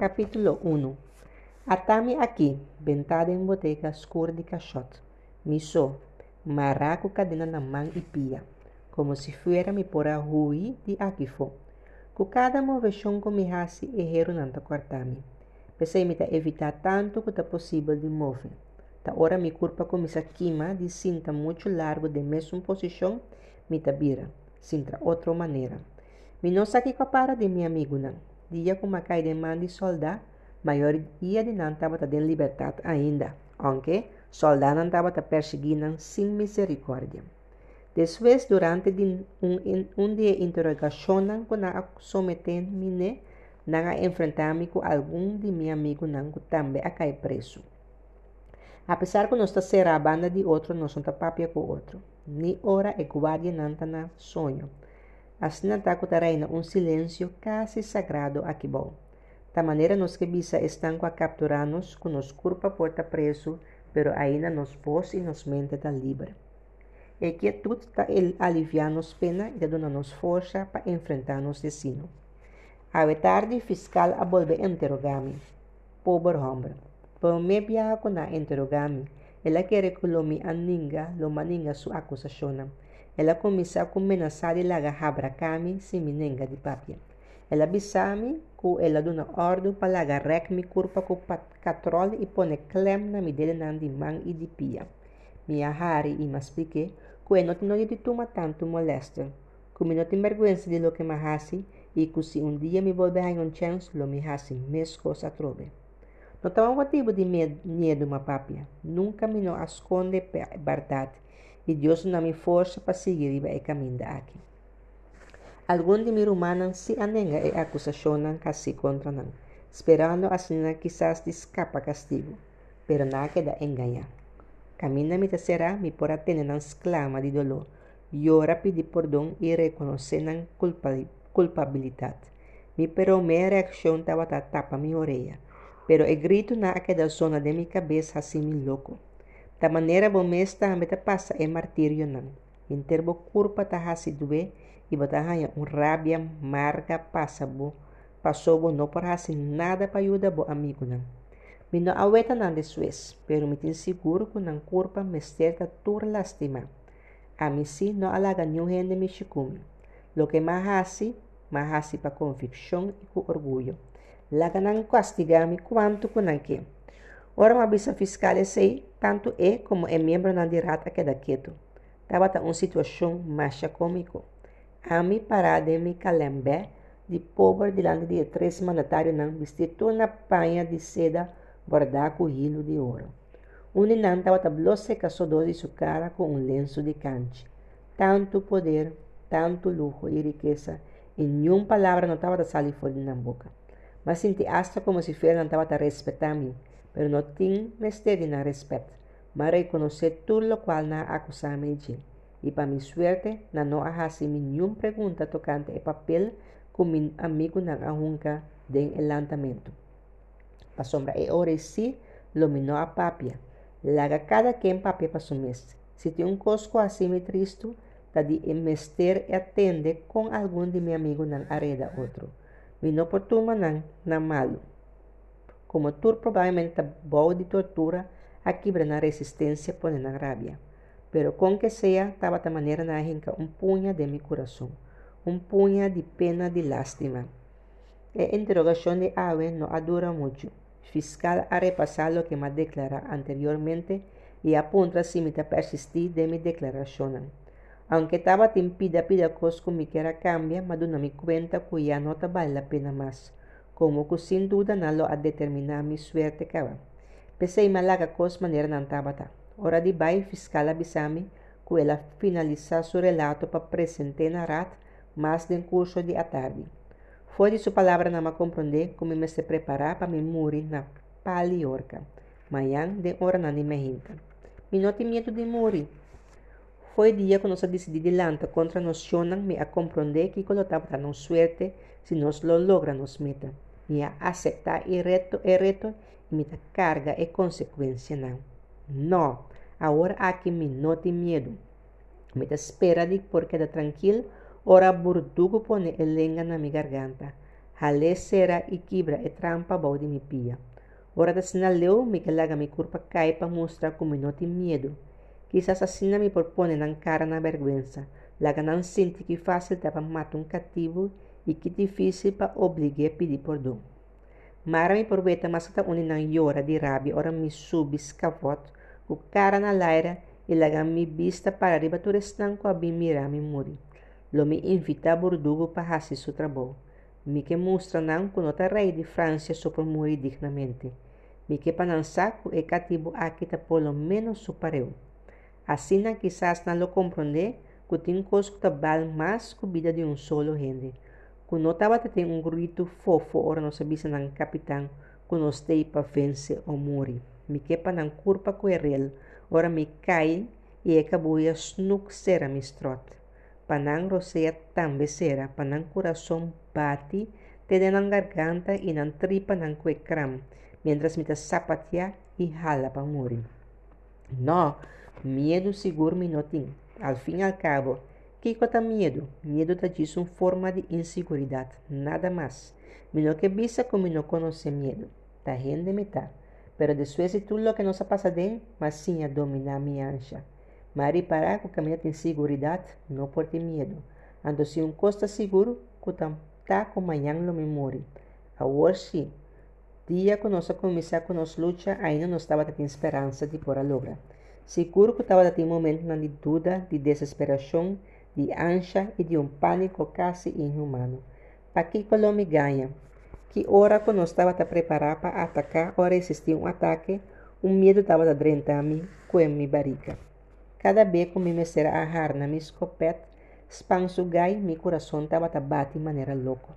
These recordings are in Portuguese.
Capítulo 1 Atame aqui, ventada em botega escura de caixote. Miso, maraco cadena na mão e pia, como se fuera mi pora rui de aquifo. Com cada moveção com mi hasi e hero nanta cortami. Pensei me evitar tanto que é possível de mover. Ta ora mi curpa começa quima de cinta muito largo de mesma posição, me vira, sintra outra maneira. Mi não sabe para de mi amigo não dia com uma de mão de soldado, maioria de não estava em liberdade ainda, aunque soldado não estava perseguindo sem misericórdia. Depois, durante um, um dia de interrogação, quando sometendo-me, não enfrentar-me com algum de meus amigos não também a cair preso. Apesar que nós ser a banda de outro, nós somos papia com outro. Ni hora e guardia não está na sonho. Assim reina um silêncio quase sagrado aqui bom. Da maneira nos que bisa estão a capturar-nos com nos corpo porta preso, pero ainda nos voz e nos mente da livre. E que tudo está aliviar-nos pena e dando-nos força para enfrentar nos destino. A tarde, fiscal a volver interrogar-me. Pobre homem. Por me viaja com a interrogar-me. Ela quer que lo me aninga, lo maninga sua acusação. Ela começou a começar a lagar habrakami siminenga de papia. Ela bisami que ela dona ordem para lagar rec mi curpa com catrol e pone clem na dele de man e de pia. Mi ahari e me expliquei que não tinha de tuma tanto molesta. Que me não tem vergonha de lo que me hasi e que se um dia me volver a um chance, lo me hasi mes coisa trove. Não estava motivo de medo, uma papia. Nunca me não esconde verdade e Deus não me força para seguir o caminho aqui. Alguns de meus humanos se anenga e acusacionam casi contra não, esperando assim quizás escapa castigo, pero nada queda engañar. Camina mi será mi por tener una exclama de dolor, llora pedir perdão e reconhecer a culpabilidade. Mi pero minha reação estava a tapa minha orelha, pero o grito na aquela zona de minha cabeça assim me louco. Da maneira bomesta ambeta passa é martírio não. Interbo curpa ta hasi due e bota hanya um rabia marga passa bo. Passou bo não por hasi nada para ajudar bo amigo não. Me não aweta não de suez, pero me tin seguro que não curpa me certa tur lastima. A mim si não alaga nenhum gente me chicumi. Lo que mais hasi, mais hasi para convicção e com orgulho. Laga não castigar-me quanto que não quer. Ora, uma bisa fiscal sei, tanto é como é membro na dirata que da quieto. Estava uma situação cômico. A mim parada me calembe de pobre diante de três mandatários não vestido uma panha de seda bordada com hilo de ouro. Um não estava tablosse caçador de sua cara com um lenço de cante. Tanto poder, tanto luxo e riqueza, e nenhuma palavra não estava saindo fora na boca. Mas senti hasta como se fosse não estava a respeitar me pero no tin mesteri na respeto, mas reconocer tudo lo qual na acusame de. E para mi suerte, na não ahasi mi nenhuma pergunta tocante o papel com mi amigo na ahunca de lançamento. Pa sombra e ora si, lo minó a papia. Laga cada quem papia para su mes. Se tem um cosco assim me tristo, da de mester e atende com algum de mi amigo na areda outro. Mi no por tuma na malo como tur provavelmente boa de tortura a quebrar na resistência por na rabia. Pero com que seja, estava de maneira na arranca um punha de meu coração, um punha de pena de lástima. A interrogação de Ave não dura muito. Fiscal a repassar o que me declara anteriormente e apunta se me persistir de minha declaração. Aunque estava impida pida cos que me quer cambia, mas não me conta que já não vale a pena mais como que sin duda nalo a determinar mi suerte kawa. Pensei malaga kos maneira não tabata. Ora de bai fiscal abisami que ela finalizar seu relato para apresentar na rat mais de curso de a tarde. Foi de sua palavra não me compreender como me se preparar para me morrer na paliorca. Manhã de hora não me hinta. Me não tem medo de morrer. Foi dia que nós decidimos de contra nós me a compreender que colocava não suerte se nós lo logra nos meta a aceitar o reto, o reto me carga e consequência não. Não, agora aqui me não tem medo. Me espera de porque da tranquilo, ora burdugo pone lenga na minha garganta. Halé será e quebra e trampa bau de mi pia. Ora da sinaleu me que laga mi curpa cai para mostrar como não tem medo. Quizás assim me propõe na cara na vergüenza. Laga não sente que fácil para matar um cativo e que difícil para obrigar a pedir perdão. Mara me aproveita mas que uni nang llora de rabia ora me subi scavot o cara na laira e laga mi vista para arriba tu restanco a bim mira mi muri. Lo me invita a Bordugo para fazer seu trabalho. Me que mostra não que nota rei de França por morrer dignamente. Me que para não saco e cativo aqui tá pelo menos supereu. Assim, quizás não lo compreender que tem coisa que bal mais que vida de um solo gente. Que não estava tendo um grito fofo ora não sabia não capitão que não estei para vencer ou morrer. Me que para não curpa com ele, ora me cai e acabou a snuk ser a mistrot. Panang rosea também será, panang coração bate, te denang garganta e nan tripa nan cram, mientras me sapatia e hala para morrer. Não, medo seguro me não tem. Al fim e al cabo, que cota medo? Medo tá disso uma forma de inseguridade, nada mais. Melhor que visa como não conhece medo. Tá rende me tá. Pero después de tudo o que nos passa dentro, mas sim a dominar minha ancha. Mari parar com caminho de inseguridade, não por ter medo. Ando se um costa seguro, que tá com manhã no memória. A hoje, dia que nós começar com nossa luta, ainda não estava tendo esperança de por a logra. Seguro que estava tendo momento de dúvida, de desesperação, de ancha e de um pânico quase inhumano. Para que me ganha? Que hora que nós estava preparado para atacar ou resistir um ataque, um medo estava de mim, com a minha barriga. Cada vez que me mesera a har na minha escopeta, gai, meu coração estava a bater de maneira louca.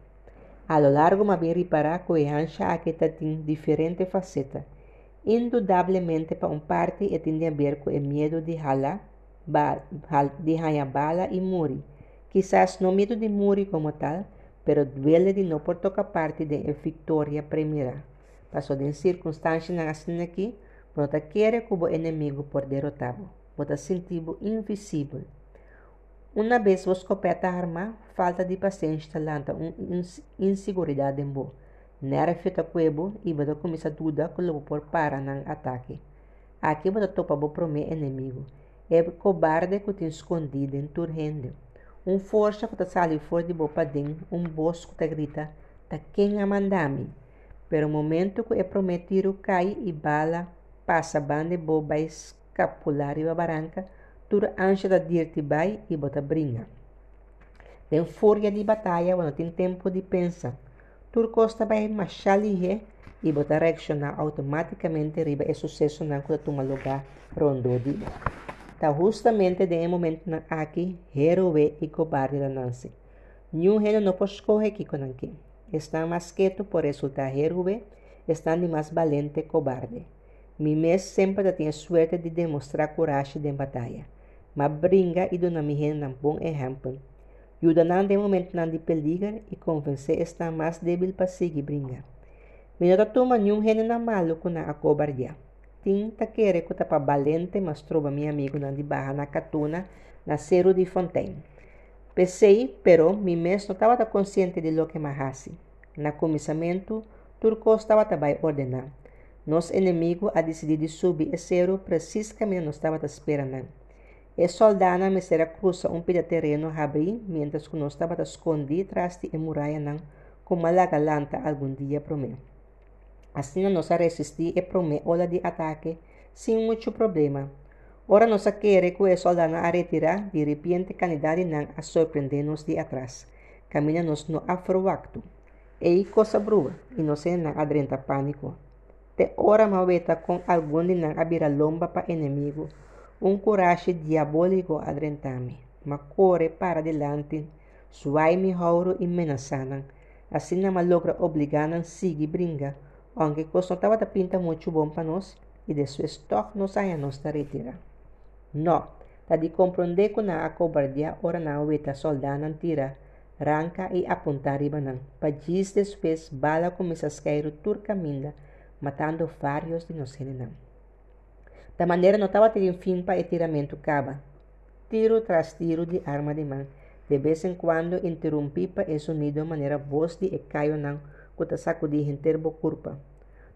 A lo largo me bem reparar que a ancha aqui tem diferente faceta. Indudablemente, para um parte, tem a ver com o medo de hala, de bala e muri. Quizás não medo de muri como tal, pero duele de não por tocar parte de vitória primeira. Passou de circunstância na assim aqui, não quer que o inimigo por derrotado bota sentido invisível. Uma vez vos copeta arma, falta de paciência lanta um inseguridade em bo. Nera fita cuebo e bota começa dúvida que por para nang ataque. Aqui bota topa bo inimigo. É cobarde que tem escondido em turrende. Um força que tá sali fora de bo padem, um bosco tá grita, tá quem a mandame. Pero momento que é prometido cai e bala, passa bande bo bais capular e baranca, tur ancha da dirti bai e bota brinca. Tem fúria de batalha quando tem tempo de pensar. Tur costa vai machalihe e bota reaccionar automaticamente riba é sucesso na toma lugar rondo de Tá justamente de momento na aqui heroe e cobarde da Nancy. Nenhum reno não pode escorrer aqui com aqui. Está mais quieto por resultar heroe, está de mais valente e cobarde. Mimés sempre tinha suerte de demonstrar coragem de batalha. Mas brinca e dona Mihen um bom exemplo. Ajuda de momento não de peligro e convencer está mais débil para seguir brincar. Minota toma nenhum gene na malo com a cobardia. Tinta querer que tapa valente, mas trova meu amigo não de barra na catuna, na Cerro de Fontaine. Pensei, pero mi mes não estava consciente de lo que hace. Na começamento, Turco estava também ordenando. Nosso inimigo a decidido subir e zero precisamente nós estava esperando. E soldana me será cruza um pedaço terreno abrir, mientras que nós estava escondido atrás de muralha não, como a galanta algum dia promê. Assim a resistir e promê ola de ataque sem muito problema. Ora nós quer que o soldana a retirar, de repente canidade não a surpreender-nos de atrás. Caminha-nos no afroacto. E coisa brua, e não adrenta pânico. Te ora maweta com algum de nang abira lomba pa inimigo, um coragem diabólico adrentame. Ma corre para adelante, suai mi hauro e menaçanan. Assim na malogra obliganan sigi bringa, aunque da pinta para nós, e de sua estoque nos haya nos da retira. No, ta de compreender que na cobardia ora na weta soldanan tira, ranca e apontar ribanan. Pa diz después bala começa a cair turcaminda, matando vários de nós Da maneira, não estava tendo fim para o tiramento caba. Tiro tras tiro de arma de mão. De vez em quando interrompipa o sonido maneira voz de e caio não que ta sacudir interbo curpa.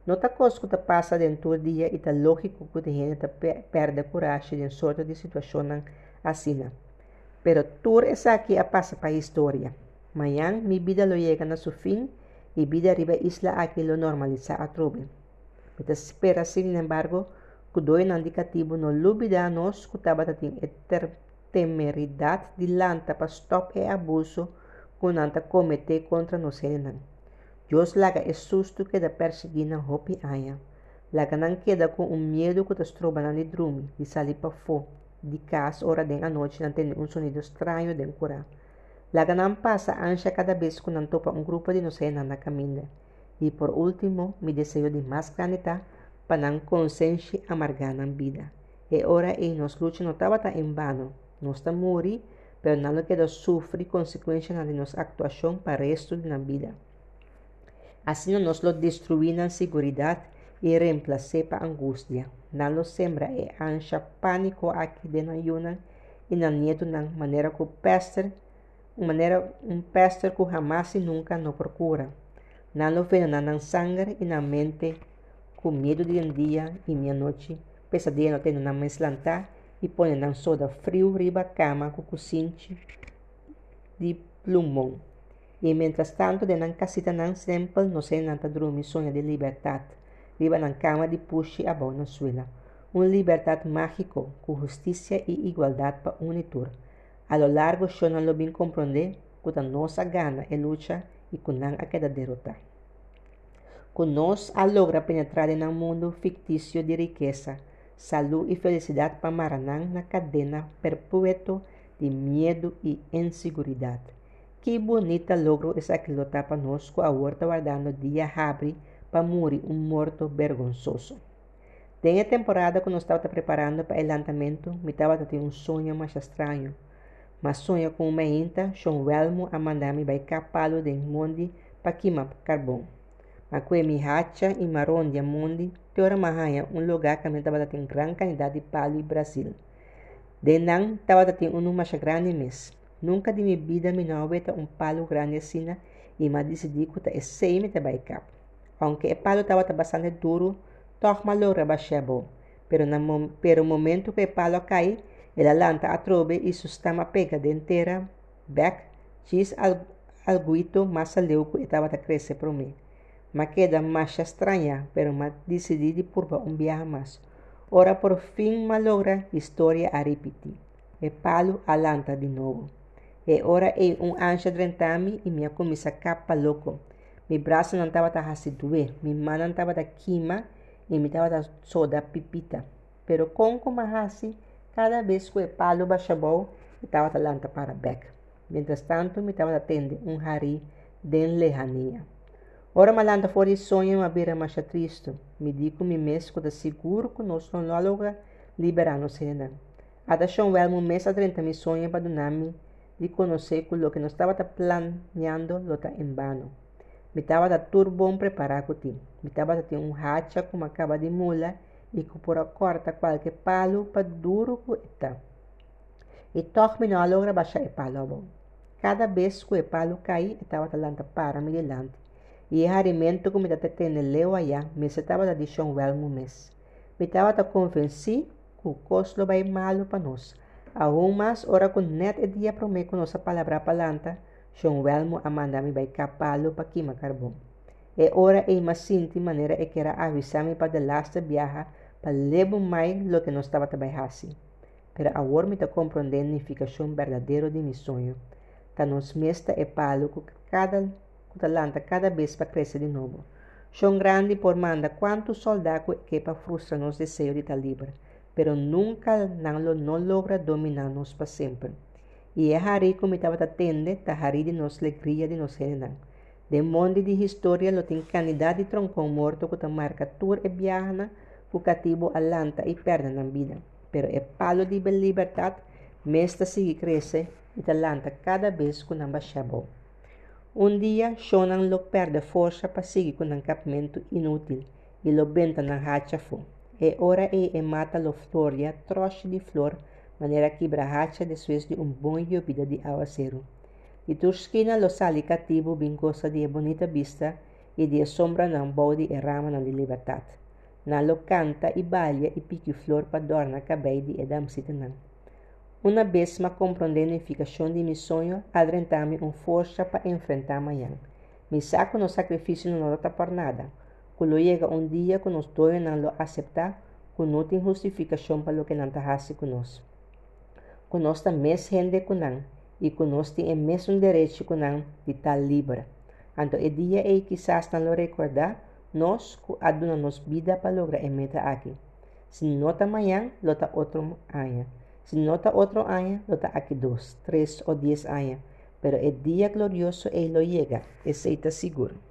Nota coisa que passa dentro do dia e ta lógico que a gente perde coragem em sorte de situação assim. Pero tur essa aqui a passa para a história. Manhã, mi vida lo chega na seu fim e vida arriba isla aqui lo normaliza a trobe. Mita espera, sin embargo, que doi indicativo no lubida nos que taba tatin temeridade de lanta para stop e abuso que nanta comete contra nos. Dios laga é susto que da perseguina hopi aya. Laga não queda com um medo que tas troba na lidrume, de salir para fo, de casa hora de a noite não tem um sonido estranho de cura. Laga não passa ancha cada vez que não topa um grupo de nos na caminha. E por último, mi desejo de mais granita para não consciência amargar na vida. E ora e nos luta não estava em vano. Nós estamos morrer, pero não queda sofrer consequências de nossa atuação para o resto da vida. Assim nos lo destruir na segurança e reemplacer para angústia. Não lo sembra e ancha aqui da yuna e na nieto na maneira que pester, maneira um pester que jamais e nunca não procura. Não lo vê na sangue e na mente com medo de um dia e meia noite, pesadelo não tem na meslantar e põe na soda frio riba cama com cocinche de plumão. E mientras tanto, de nan casita nan simple, no se nanta drumi sonha de liberdade. Riba nan cama de puxe a suela. Um liberdade mágico, com justiça e igualdade para unitur. A lo largo, eu não lo bem compreender, que a nossa gana e luta e não a queda derrotar. Que nós a logra penetrar em um mundo fictício de riqueza, saúde e felicidade para Maranã na cadena perpétua de medo e inseguridade. Que bonita logro essa aquilo para nós com a horta guardando dia abre para morrer um morto vergonzoso. Tem a temporada que nós estava preparando para o lançamento, me estava tendo um sonho mais estranho. Mas sonho com uma inta, Sean Welmo a mandar-me vai capalo de mundo para queimar carvão. Mas com mi hacha e marrom de mundo, Teora Mahaya, um lugar que estava tendo grande quantidade de palo em Brasil. De não estava um mais grande mês. Nunca de minha vida me não um palo grande assim e me decidi que é sei me trabalhar cap. Aunque o palo estava bastante duro, malora baixar bom. Pero no pero momento que o palo cai, ela lanta a trobe e sustama pega de inteira, back, al, alguito mais leu que estava a crescer para mim. Me queda más extraña, pero me decidí de purba un viaje más. Ora por fin me logra historia a repetir. E palo alanta de novo. E ora é um anjo drentami e minha camisa capa louco. Mi braço não estava a se doer, mi mão não estava a queima e me estava só da pipita. Pero com como assim, cada vez que o palo baixou, estava a lanta para back. Mientras tanto, me estava atendendo um hari de lejania. Ora malanda fora sonho a beira mais triste. Me digo me mesmo da seguro que nós não logo liberar nos ainda. A da Sean Well um mês a 30 me sonho para donar-me de conhecer que o que nós estava planeando lo está em vano. Me estava da turbo preparar com ti. Me da ter um hacha com uma caba de mula e que por a corta qualquer palo para duro que está. E toque me não logra baixar o palo. Cada vez que o palo cai, estava talanta para me delante e harimento que me tene leu allá, me estava da dishon well mo mes. Me estava da que o coslo vai malo para nós. Aún mais, ora com net e dia promê com nossa palavra palanta, Sean Welmo amanda me vai capalo para queima carbon. E ora e mas sinti maneira e quera avisar-me para de lasta viaja para levar mais lo que não estava trabalhando. Pero agora me está compreendendo a significação verdadeira de meu sonho. Tá nos mesta e palo que cada Atalanta cada vez para crescer de novo. Son grande por manda quantos soldados que para frustrar nos desejos de estar livre, pero nunca não logra dominar-nos para sempre. E é hari como estava tende, hari de nos alegria de nos generar. De monte de história, lo tem canidade de troncão morto que marca tour e viaja, fugativo alanta e perde na vida. Pero é palo de liberdade, mesta sigue cresce e talanta cada vez que não baixa bom. Um dia, Shonan lo perde força para seguir com um acampamento inútil e lo benta na hacha fo. E ora e e mata lo floria troche de flor maneira que brahacha después de um bom llovida de aguacero. E turskina lo sali cativo bem gosta de bonita vista e de sombra não bode e rama na liberdade. Na lo canta e balha e pique flor para adornar cabelo de edam sitanan. Uma vez me compreendendo a unificação de meu sonho, adrentame uma força para enfrentar amanhã. Me saco no sacrifício não nota por nada. Quando chega um dia que nós dois não lo aceitar, que não tem justificação para o que não está conosco. Conosco mais gente com não, e conosco tem o mesmo direito com não de estar livre. Então, o dia é quizás não lo recordar, nós adunamos vida para lograr a meta aqui. Se nota amanhã, lota outro ano. Se nota outro ano, lota aqui dois, três ou dez anos. Pero o dia glorioso ele lo llega, esse está seguro.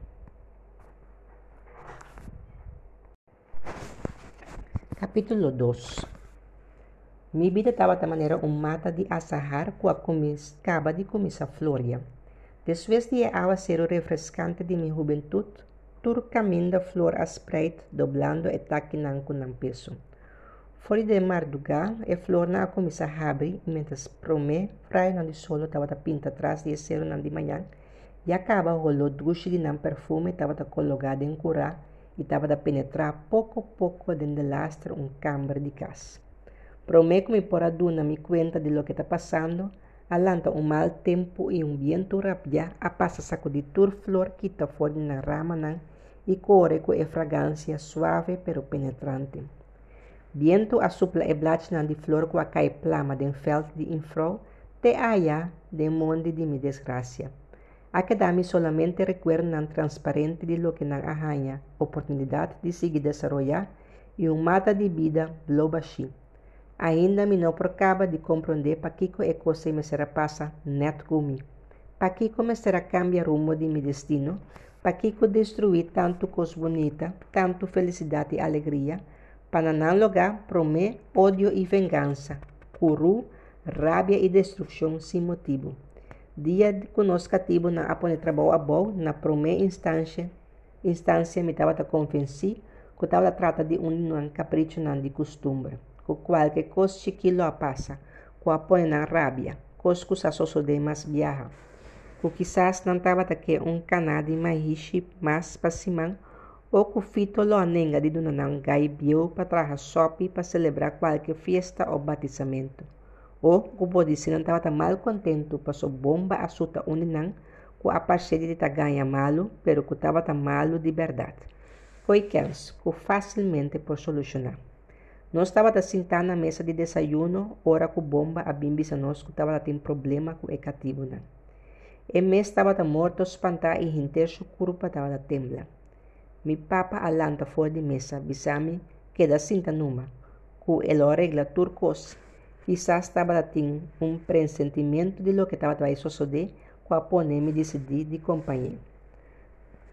Capítulo 2 Mi vida maneira um mata de assahar com a acaba de começar a floria. Depois de aguacero refrescante de minha juventude, tur caminho da flor aspreid, doblando e taquinando com um peso. Fora de madrugada, a flor não começa a abrir, enquanto promê, frai não de solo estava pinta atrás de acero não de manhã, e acaba rolou duche de não perfume estava colocado em curá e estava a penetrar pouco a pouco dentro do lastre um câmara de casa. Promê que me porá duna me conta de lo que está passando, alanta um mal tempo e um viento rápido a passa sacudir tur flor que está fora na rama não, e corre com a fragrância suave pero penetrante. Viento assopla e blachna de flor com a cai plama de felt de infro, te haya de monde de mi desgracia. A dá-me solamente recuerdo transparente de lo que não arranha, oportunidade de seguir desenvolver e um mata de vida blobaxi. Ainda me não procaba de compreender para que é coisa me será passa net comigo. Para que começar a cambiar rumo de meu destino, para que destruir tanto coisa bonita, tanto felicidade e alegria, para não lugar promê ódio e vingança, curu, rábia e destruição sem motivo. Dia conosco cativo na apone trabalho a bom, na promê instância, instância me estava a convencer que estava trata de um capricho não de costume com qualquer coisa que lo passa, com a põe na rábia, cosco sa soso de mais viaja. O quizás não estava aqui um canado mais mais pasimang, ou que fito lo anenga de dona não gai bio para trazer sopi para celebrar qualquer festa ou batizamento. Ser não estava mal contento para sua bomba assuta uninang, com a parceria de ganha malo, pero que estava malo de verdade. Foi que facilmente por solucionar. Nós estava sentado na mesa de desayuno, ora com bomba, a bimbi sa nós que estava tendo problema com o cativo. Né? E mês estava morto, espantado e hinter sua curva estava tembla. Mi papa alanta fora de mesa, bisami, queda sinta numa, com ele regla turcos. Quizás estava tendo um pressentimento de lo que estava a suceder, com a me decidir de companhia.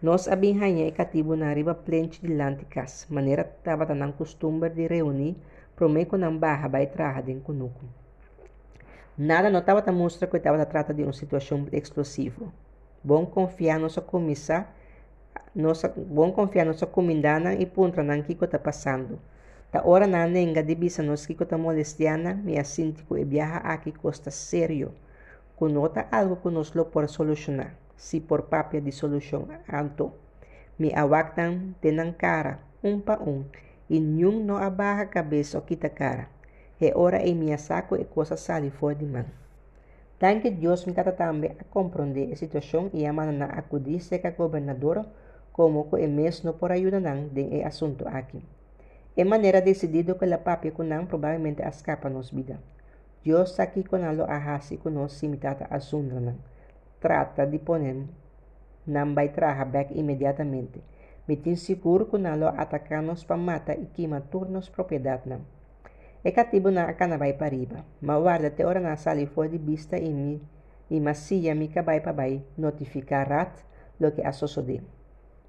Nós abinhanhei cativo na riba plente de lanticas, maneira estava tanang costume de reunir, prometo não barra vai traha den kunuku. Nada notava a mostra que estava trata de uma situação explosiva. Bom confiar nossa comissa, nossa, bom confiar nossa comindana e nan kiko está passando. Ta hora na nenga de bisa nos kiko está molestiana, me assintico e viaja aqui costa sério. Conota algo que nos lo por solucionar si por papia de solução anto. Me awaktan tenang cara, um pa e nenhum no abaja cabeça o quita cara. E ora e minha saco e coisa sali fora de mão. Tanque Deus me tata também a compreender a situação e a na acudir seca governador como que é mesmo por ajuda não de assunto aqui. É maneira decidido que a papia com não provavelmente escapa nos vida. Deus aqui com alo ahasi com nós simitata assunto não trata de poner não vai trabalhar back imediatamente. Me tem seguro que não atacar-nos para matar e queimar turnos propriedade não. É cativo na cana vai para riba. Mas guarda até hora na sala e for de vista e me e macia me cabai para vai notificar rat lo que a suceder.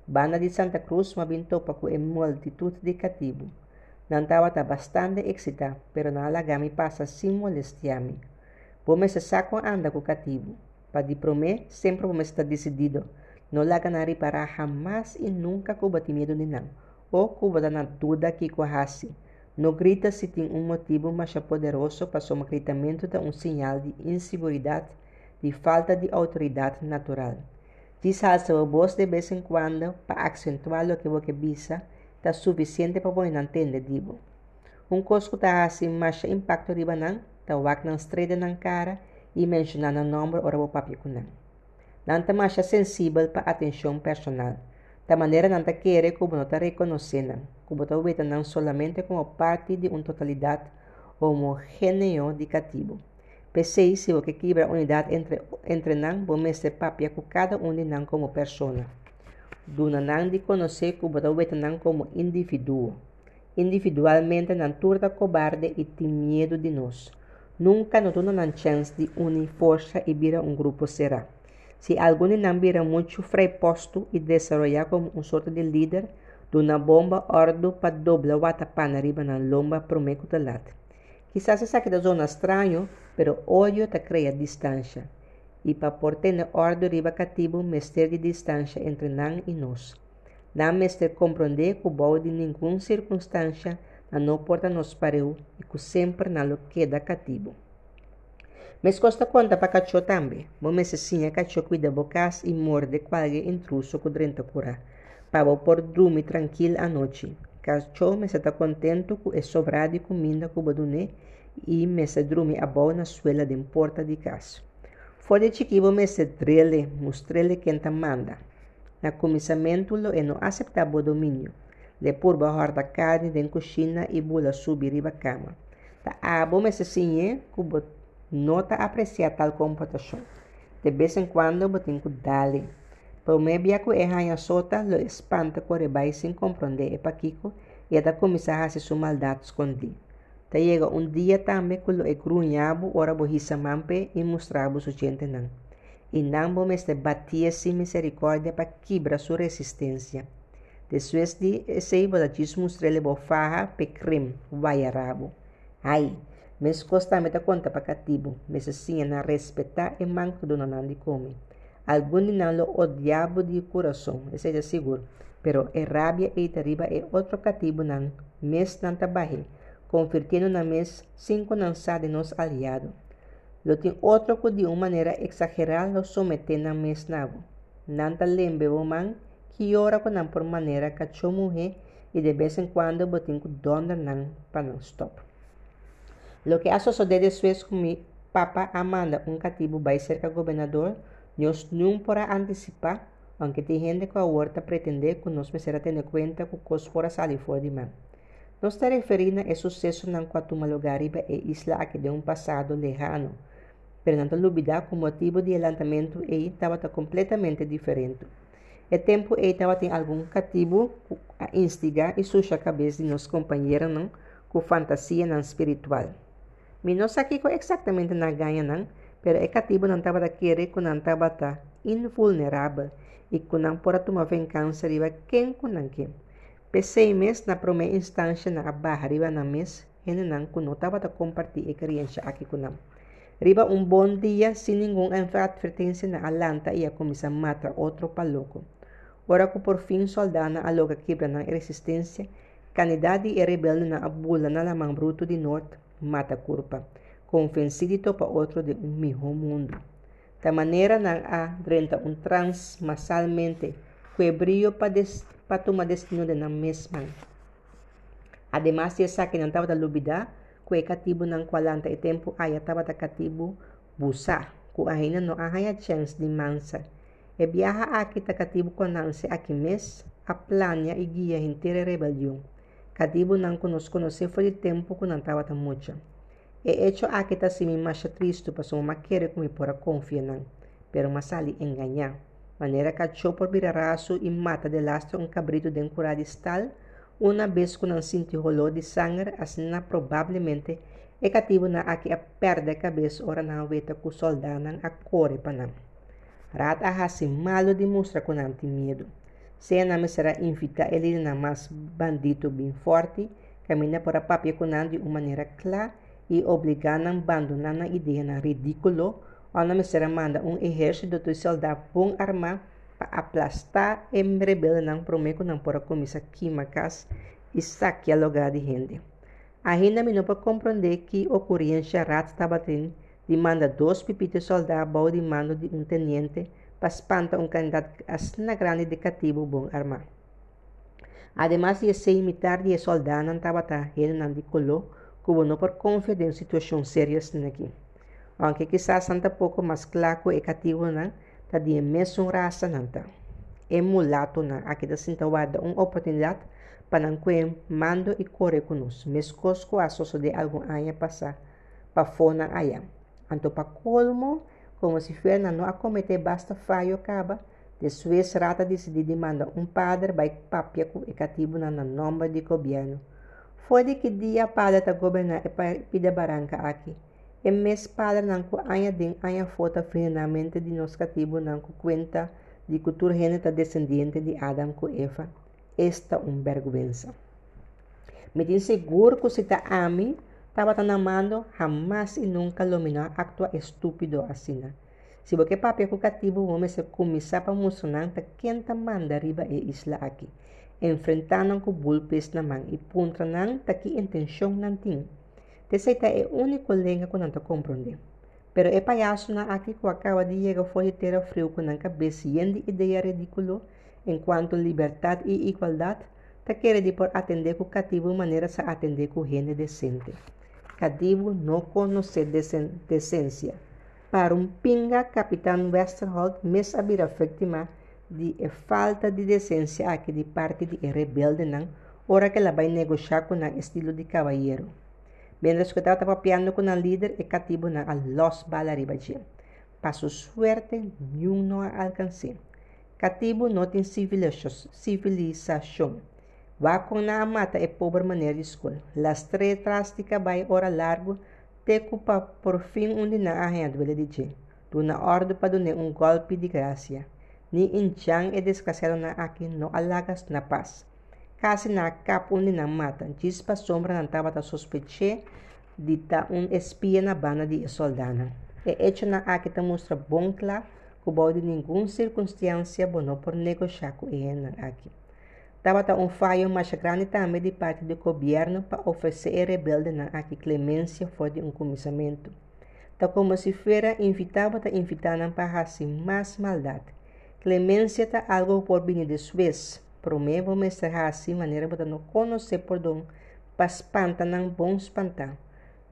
Banda de Santa Cruz com a multitud de. Não estava bastante excitada, pero na alagami passa sem molestiar-me. Vou me saco anda com cativo. Padiprome sempre como está decidido. Não la ganarei para jamás e nunca com batimento de não. Ou com na tudo que corrasse. Não grita se tem um motivo mais poderoso para o gritamento de um sinal de insegurança, de falta de autoridade natural. Alça a voz de vez em quando para acentuar o que você visa, está suficiente para você entender digo. Um cosco está assim mais impacto riba não, está wak não estreda na cara e mencionar o nome ora o papi com não. Não está mais sensível para atenção personal. Da maneira não está querer como não está reconhecendo computador não somente como parte de uma totalidade homogênea de cativo. P6 se que quebra unidade entre, entre vamos ser papia com cada um de não como pessoa. Duna não de conhecer computador não como indivíduo. Individualmente não turda cobarde e tem medo de nós. Nunca não toma a chance de unir força e virar um grupo será. Se algum não vira muito freposto e desenvolver como um sorte de líder, Duna bomba ordo pa dobla wata pan arriba na lomba promeco talat. Quizás esa zona estranho, pero odio te crea distancia. E pa portene ordo riba cativo mester de distancia entre nan e nós. Nan mester compreender que o de nenhuma circunstância não porta nos pareu e que sempre na lo queda cativo. Mas costa conta para cachorro também. Bom, mas assim, cachorro cuida bocas e morde qualquer intruso que drenta curar para por dormir tranquilo à noite. Cachorro está contente com o sobrado comida eu e me se dorme a boa na suela de porta de casa. Fora chiquivo me se drele, mostrele quem te manda. Na começamento lo não aceitável domínio. Le por bahar da carne den cozinha e bula subir riba cama. Ta abo me se sinhe que nota apreciar tal comportação. De vez em quando que dale. Palmebiaku e hanya sota lo espanta corebai sem compreender paquico e da começar a se sua maldade escondi. Ta um dia também que lo e grunhabo ora bohisa mampe e mostrabo su gente nan. E nambo me este batia sem misericórdia para quebrar sua resistência. Depois de esse bodatis mostrele bofaha pe crime, rabo. Ai, mes costa me ta conta para cativo, mes assim na respeitar e manco do nanandi come. Alguns não lo odiabo de coração, é seguro. Pero a rabia e terriba é outro cativo não, mes não trabalhe, convirtiendo na mes cinco não de nos aliado. Lo tem outro que de uma maneira exagerada somete na mes nabo. Nanta lembre o man que ora com por maneira cacho mulher e de vez em quando botin com dona não para não stop. Lo que sucedido después com mi papa Amanda, um cativo vai ser governador, nós não para antecipar, aunque tem gente que agora pretende que nós precisamos ter conta que os fora sair fora de mão. Nós está referindo a sucesso na Quatuma Lugariba e isla aqui de um passado lejano, pero não olvidar que o motivo de lançamento aí estava completamente diferente. O tempo aí estava tem algum cativo a instigar e suja a cabeça de nossos companheiros não, com fantasia não espiritual. Mas nós aqui exatamente na ganha não, pero não estava estava tá invulnerável e não pode tomar vingança riba quem que não quer. Pensei mes na primeira instância na barra riba na mes, que não estava a compartilhar experiência aqui não. Riba um bom dia sem nenhuma advertência na alanta e a começar a outro paluco. Ora que por fim soldana a loga quebra na resistência, canidade e rebelde na abula na lamang bruto de norte, mata curpa convencido para outro de um mesmo mundo. Da maneira não há renta um trans masalmente que brilho para, des, para tomar destino de na mesma. Ademais de essa que não estava da lubida, que é cativo não qualanta e tempo aí estava da cativo busa, que ainda não há a chance de mansa. E viaja aqui da cativo com nanse aqui mês, a plania e guia inteira rebelião. Cativo não conosco conhecer foi de tempo que não estava tão muito. E hecho a que si mi masha tristo paso ma quiere como por confiar pero masali engañar. Manera cachou por viraraço e mata de lastro um cabrito de tal, uma vez não sente rolô de sangue, assim provavelmente é cativo na aqui a perde a cabeça ora na veta que o soldado a corre para não. Rat a hasi malo demonstra com tem medo. Se a me será invita ele na mais bandido bem forte, caminha a papia com de uma maneira clara e obrigar a abandonar a ideia na ridículo, onde será manda um exército de soldados bom armado para aplastar e rebelde não prometo não por a comissa químicas e saquear lugar de gente. Ainda me não para compreender que ocorrência rat estava tendo demanda dois pipitos soldados ao de mando de um teniente para espantar um candidato a grande de cativo bom armado. Además de ser imitar de soldado não estava não de colo, como não por confiar em situação séria aqui. Aunque quizás anta pouco mais claro e cativo tá de mesmo raça tá. É mulato não, aqui da sinta guarda uma oportunidade para não mando e correr conosco, mas cosco a de algum ano passar para fora aí. Anto para colmo, como se Fernando não acometer basta falho acaba, Depois rata decidir demandar um padre vai papia e cativo na nome de governo. Foi de que dia padre está governar e para pedir baranca aqui. E mês padre não co anya den anya foto finalmente de nos cativo não co conta de cultura geneta descendente de Adam com Eva. Esta um vergüenza. Me seguro que se está a mim, estava amando, jamás e nunca lo mina actua estúpido assim. Se você papel cativo, o homem se começar para mostrar que quem está manda riba é isla aqui. Enfrentando com bulpes na mão e punta não tá que intenção não tem. Te é único lenga que não está compreendendo. Pero é palhaço na aqui que acaba de chegar foi ter frio com a cabeça e de ideia ridículo enquanto liberdade e igualdade te quer de por atender com cativo maneira de atender com gente decente. Cativo não conhece decência para um pinga capitão Westerholt mes habira vítima de falta de decência aqui de parte de rebelde não, ora que ela vai negociar com o estilo de cavalheiro. Mientras que estava papiando com o líder e cativo na a los balaribaji. Para sua suerte, nenhum não alcancei. Cativo não tem civilização. Vá com na mata e pobre maneira de escola. Las três trástica vai hora largo, Tecupa por fim onde na arranhado ele dije. Duna ordem para donar um golpe de graça. Ni inchang e desgraciado na aqui no alagas na paz. Kasi na cap onde na mata. Gispa sombra não estava a sospechar de ta um espia na banda de soldana. E hecho na aqui te mostra bom claro que de nenhuma circunstância bono por negociar com ele aqui. Estava um falho mais grande também de parte do governo para oferecer rebelde na aqui clemência fora de um começamento. Tá como se fora invitado a invitar para fazer mais maldade. Clemência tá algo por vir depois. Promevo mostrar assim maneira para não conhecer por para espantar não bom espantar.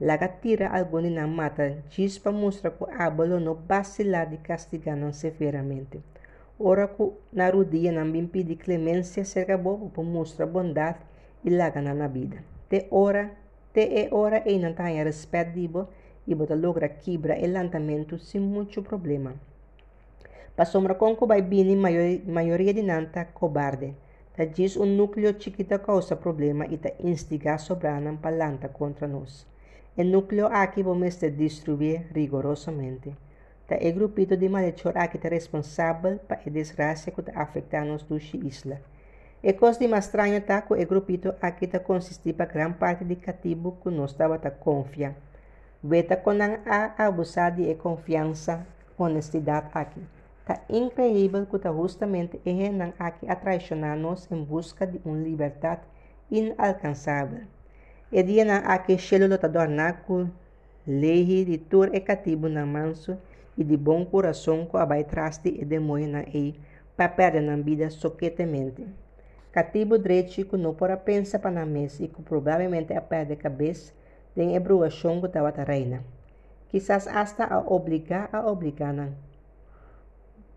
Laga tira algo na mata, diz para mostrar que abalo não vacilar de castigar severamente. Ora ku narudia nambim pedi clemência cerca bobo por mostrar bondade e lagana na vida. Te ora, te é hora e não tenha respeito dibo e bota logra quebra e lançamento sem muito problema. Pa sombra com que vai bini maioria de nanta cobarde. Ta diz um núcleo chiquita causa problema e ta instiga sobrana pa lanta contra nós. O núcleo aqui vamos destruir rigorosamente. Ta e grupito de malhechor aqui está responsável para desgraça que está afetando nos duas isla. E coisa de mais estranho tá que o grupito aqui está consistir para grande parte de cativo que nós estava a confiar. Veta com a abusar de confiança, honestidade aqui. Tá incrível que justamente e aqui a traicionar-nos em busca de uma liberdade inalcançável. E dia na aqui célula está dornar com lei de tur e cativo na manso e de bom coração que traste e demoina e para perder na vida soquetemente. Cativo direito que não pode pensar para na mesa e que provavelmente a perde cabeça de ebruação que estava a reina. Quizás hasta a obrigar a obrigar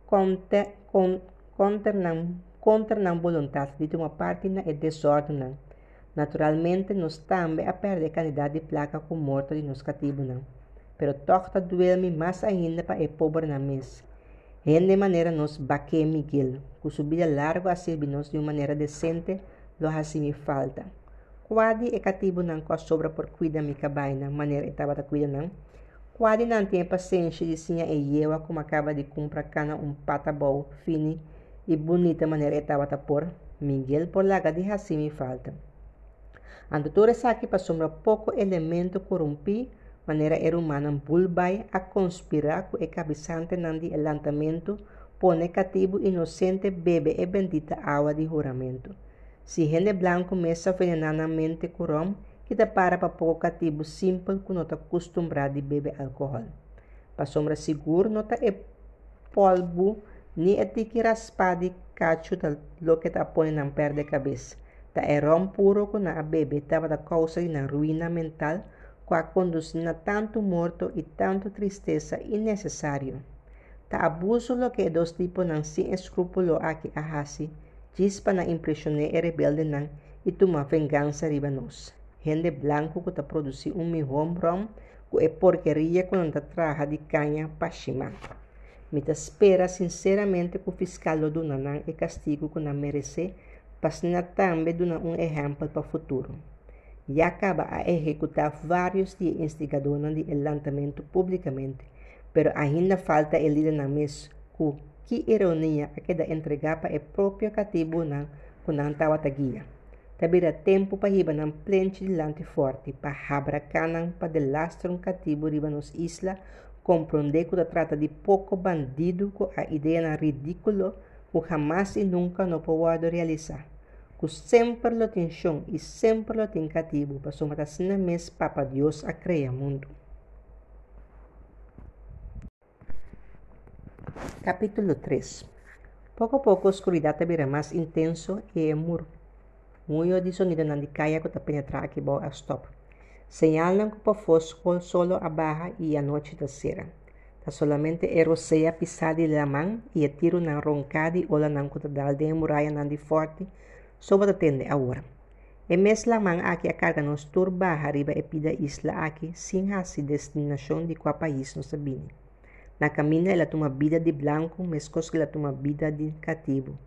contra, contra na vontade de uma parte na desordem. Naturalmente, nós também a perder quantidade de placa com morto de nos cativos. pero toca duerme mais ainda para é pobre na mesa. de maneira nos baque Miguel, que subida largo a servir-nos de uma maneira decente, lo assim falta. Quase é cativo não com a sobra por cuidar mi cabaina, maneira estava a cuidar não. Tem paciência e eu como acaba de comprar cana um pata bom, fini e bonita maneira estava a por. Miguel por laga de assim falta. Ando todo aqui para sombra pouco elemento corrompido maneira era humana bulbai a conspirar com o cabeçante nandi lançamento pone cativo inocente bebe e bendita água de juramento. Se gente branco mesa venenanamente curom, que te para pouco cativo simples que não está acostumbrado a beber álcool. Para sombra seguro, não está é polvo, nem é tiki raspado e cacho lo que está põe na perda de cabeça. Tá é rom puro que na bebe estava da causa de ruína mental, que a conduzir tanto morto e tanto tristeza innecessário. Tá abuso lo que dos tipos não sem escrúpulo aqui a hasi, chispa na impressioné e rebelde não e toma vingança riba nós. Gente blanco que está produzir um mijom rom, que é porqueria quando está traja de canha para cima. Me espera sinceramente que o fiscal do Nanan e castigo que não merece, para também dar um exemplo para o futuro. E acaba a executar vários de instigadores de lançamento publicamente, pero ainda falta el líder na mes, que ironia a queda entregar para o próprio cativo não, que não estava guia. Tabira tempo para riba ng plenche de lante forte, para habra canang um cativo riba nos isla, compreender que trata de pouco bandido com a ideia na ridículo, que jamás e nunca não pode realizar. Que sempre lo chão e sempre lo tem cativo, para somatar na mes papa Deus a criar mundo. Capítulo 3 Pouco a pouco a escuridão virá mais intenso e muro Muito de sonido kaya ko ta penetrar aqui bo a stop. Señalan que por fosco solo abaja y anoche da cera. Ta solamente erosea pisadi la man e a tiro na roncadi o la nan kuta dal de muraya nandi forte sobre a tende agora. E mes la man aqui a carga nos turba arriba e pida isla aqui sin hasi destinação de qual país nos sabine. Na caminha ela toma vida de branco, mas cos que ela toma vida de cativo.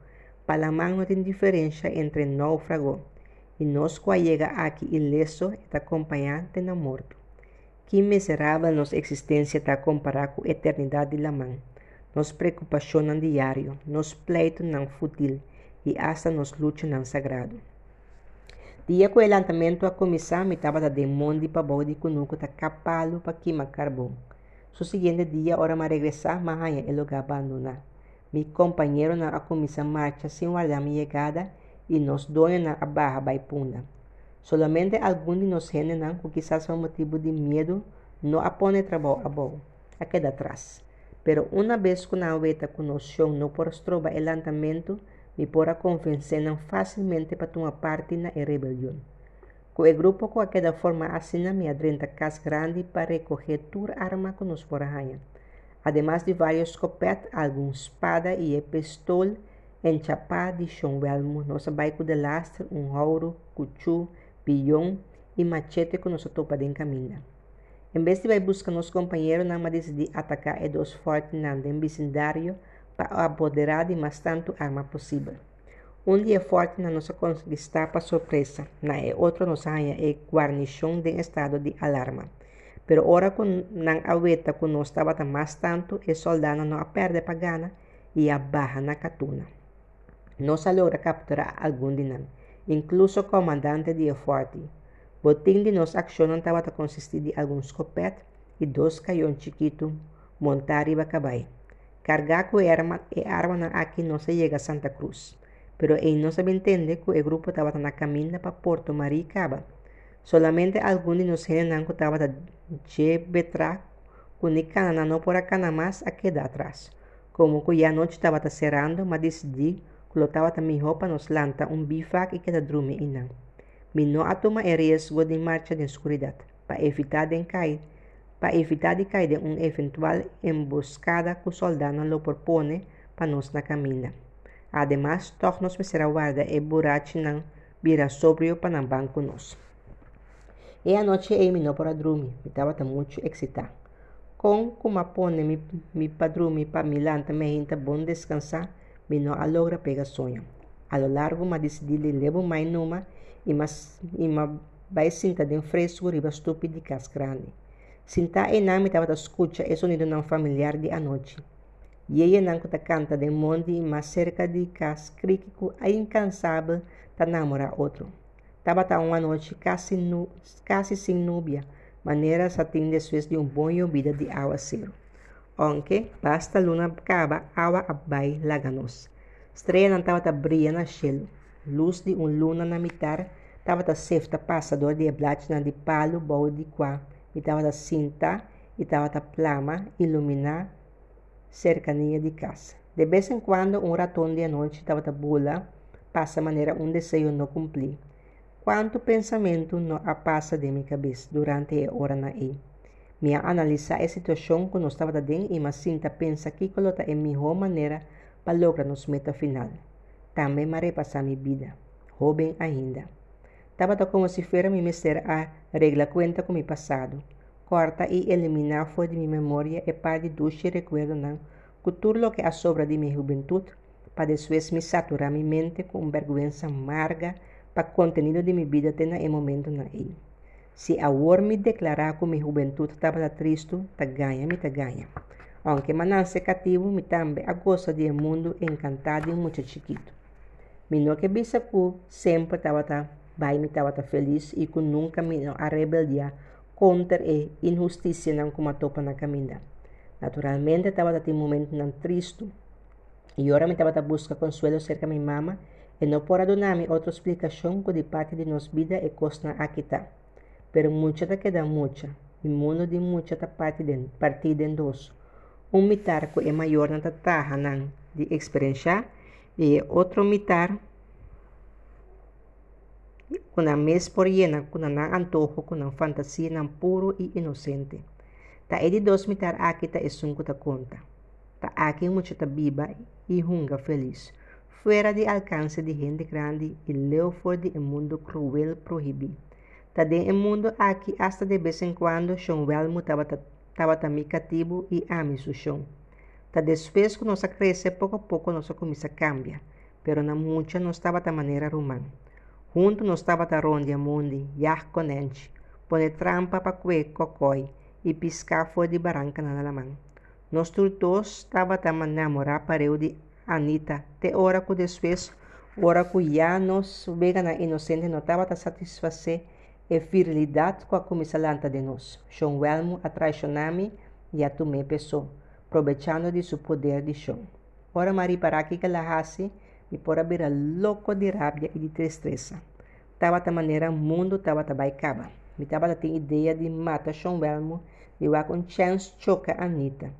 Palamang não tem diferença entre náufrago e que chega aqui ileso está acompanhante na morto. Que miserável nossa existência está comparada com a eternidade de Lamang. Nos preocupação não diário, nos pleitos não fútil e hasta nos lutas não sagrado. Dia que o lançamento a começar, me estava da demônio de pavor de cunuco tá capalo para queimar carvão. So seguinte dia, hora me regressar, mas é lugar abandonar. Mi companheiro na comissão marcha sem guardar minha chegada e nos dois na barra baipunda. Solamente nós generam que quizás por motivo de medo não apone trabalho a bom, a queda atrás. Pero uma vez que na veta conosco não por estroba el andamento, me pora convencer facilmente para tomar parte na rebelião. Com o grupo com aquela forma assina me adrenta casa grande para recolher toda arma que nos arranha además de varios escopetas, alguna espada y pistol enchapada de chonguelmo, nossa baico de lastre, um ouro, cuchu, pilhão e machete que nossa topa de caminha. Em vez de vai buscar nos companheiros, não decidi atacar e dos fortes no vecindário para apoderar de mais tanto arma possível. Um dia forte na nossa conquista para surpresa, na e outro nos ganha e guarnição de estado de alarma. Pero ora con nang aweta kun no estaba más tanto, el soldado no perde pagana y abaja na katuna. No se logra capturar algún dinan, incluso comandante de forte. Botín de nos acción estaba a consistir de algún escopet y dos cañón chiquito montar y cabay. Cargar con arma e arma aquí no se llega a Santa Cruz. Pero él no se entende que el grupo estaba na caminho para Porto Maricaba. Solamente algunos de nos que estaban Betra, Kunikana não por acá mais a quedar atrás. Como que a noite estava cerrando, mas decidi colocava também roupa nos lanta um bifac e queda dormir inang. Me não a tomar risco de marcha de escuridão, para evitar de cair, para evitar de cair de uma eventual emboscada que o soldado lo propone para nós na caminha. Ademais, todos nos será guarda e burachi não vira sobre o banco nós. E a noite eu me não para dormir, me estava muito excitada. Com como pone mi, mi padrumi para Milán também está bom descansar, me não alogra pegar sonho. A lo largo, mas decidi levo mais numa e mas e ma vai sinta de fresco riba estúpido de cas grande. Sinta e não me estava escuta e sonido não familiar de a noite. E ela não está canta de monte mas cerca de cas crítico e incansável tá namorar outro. Estava uma noite quase, nu, quase sem núbia, maneira satin después de um bom vida de aguacero. Aunque basta luna acaba, água abai laganos. Estrela não estava brilhando na cielo. Luz de um luna na mitar, Tava da sefta passador de na de palo bom de qua. E tava da cinta e tava da plama iluminar cercania de casa. De vez em quando, um ratão de noite estava da bula, passa maneira um desejo não cumprir. Quanto pensamento não passa de minha cabeça durante a hora na e. Me analisar a situação quando estava dentro e me sinta pensa que colota é a melhor maneira para lograr nos meta final. Também me repassar minha vida, jovem ainda. Estava como se fosse me mestre a regla conta com meu passado. Corta e eliminar fora de minha memória e parte de recuerdo não lo que a sobra de minha juventude, para depois me saturar minha mente com vergonha amarga o contenido de minha vida ter em momento na ele. Se agora me declarar que minha juventude estava triste, tá ganha, me tá ganha. Aunque mananse cativo, me também a gosta de um mundo encantado e muito chiquito. Me não que bisa que sempre estava tá, vai me estava tá feliz e que nunca me a rebeldia contra a injustiça não como topa na caminhada. Naturalmente estaba en un momento tan triste y ahora me estaba buscar consuelo cerca de mi mamá y no por donarme otra explicación que de parte de nos vida e cosa aquí está. Pero mucha te queda mucha, y mundo de mucha ta parte de, partida en dos. Un mitar que es mayor na nan de experiencia y otro mitar con la mes por llena, con un antojo, con una fantasía puro y inocente. Ta edi dos mitar aqui ta esunku ta conta. Ta aqui mucho ta biba e hunga feliz. Fuera de alcance de gente grande e leu for de um mundo cruel proibi. Ta de um mundo aqui hasta de vez em quando chão velmo tava tava também cativo e ame su chão. Ta después que nossa cresce pouco a pouco nossa começa cambia. Pero na mucha não estava da maneira romana. Junto não estava da ronde mundi, yah conente. Pone trampa pa kwe kokoi e piscar foi de barranca na alemã. Nós dois estava a namorar para eu de Anita, te hora que depois, hora que já nos vega na inocente não estava a satisfazer a virilidade com a comissalanta de nós. Sean Welmo atraicionou-me e a tomei pessoa, aproveitando de seu poder de chão. Ora Mari para que ela hace, me pora ver louco de rabia e de tristeza. Estava da maneira mundo estava a baicaba. Me estava a ter ideia de matar Sean Welmo eu com chance choca Anita.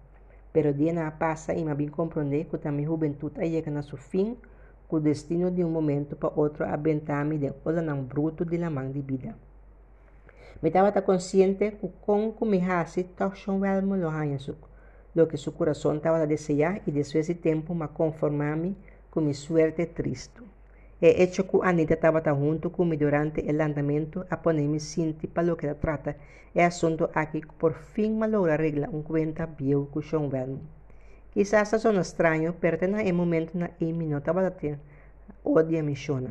Pero dia na passa e me bem compreender que também juventude chega na seu fim, com o destino de um momento para outro abentar-me de olha não bruto de la mão de vida. Me estava consciente que com que me hace, tão well me lo lo que seu coração estava a desejar e depois de tempo me conformar-me com minha suerte triste. E hecho que Anita estava junto comigo durante o andamento a ponerme cinti para lo que se trata. É assunto aqui que por fim me logra arreglar um cuenta viejo com Sean Velmo. Quizás son estranho, pero en momento na imi não estava a ter odia me chona.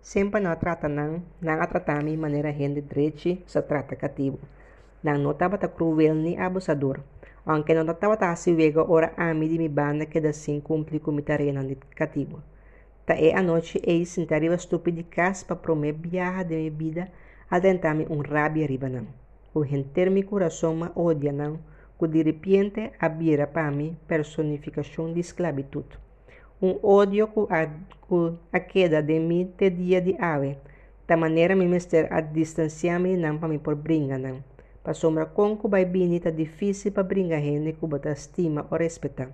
Sempre não trata não, não a tratar de maneira gente dreche, se trata cativo. Não não estava cruel ni abusador. Aunque não estava assim vega ora ami de mi banda que assim cumpre com mi tarefa cativo. Ta é a noite e sentariva stupidi caspa pro me viaja de minha vida adentar-me um rabia riba não. O renter mi coração ma odia não, que de repente abira para mim personificação de esclavitud. Um ódio que a, que a queda de mim te dia de ave, da maneira me mester a distanciar-me não para me por brinca não. Para sombra com que vai bini tá difícil para brincar gente que bota estima ou respeitar.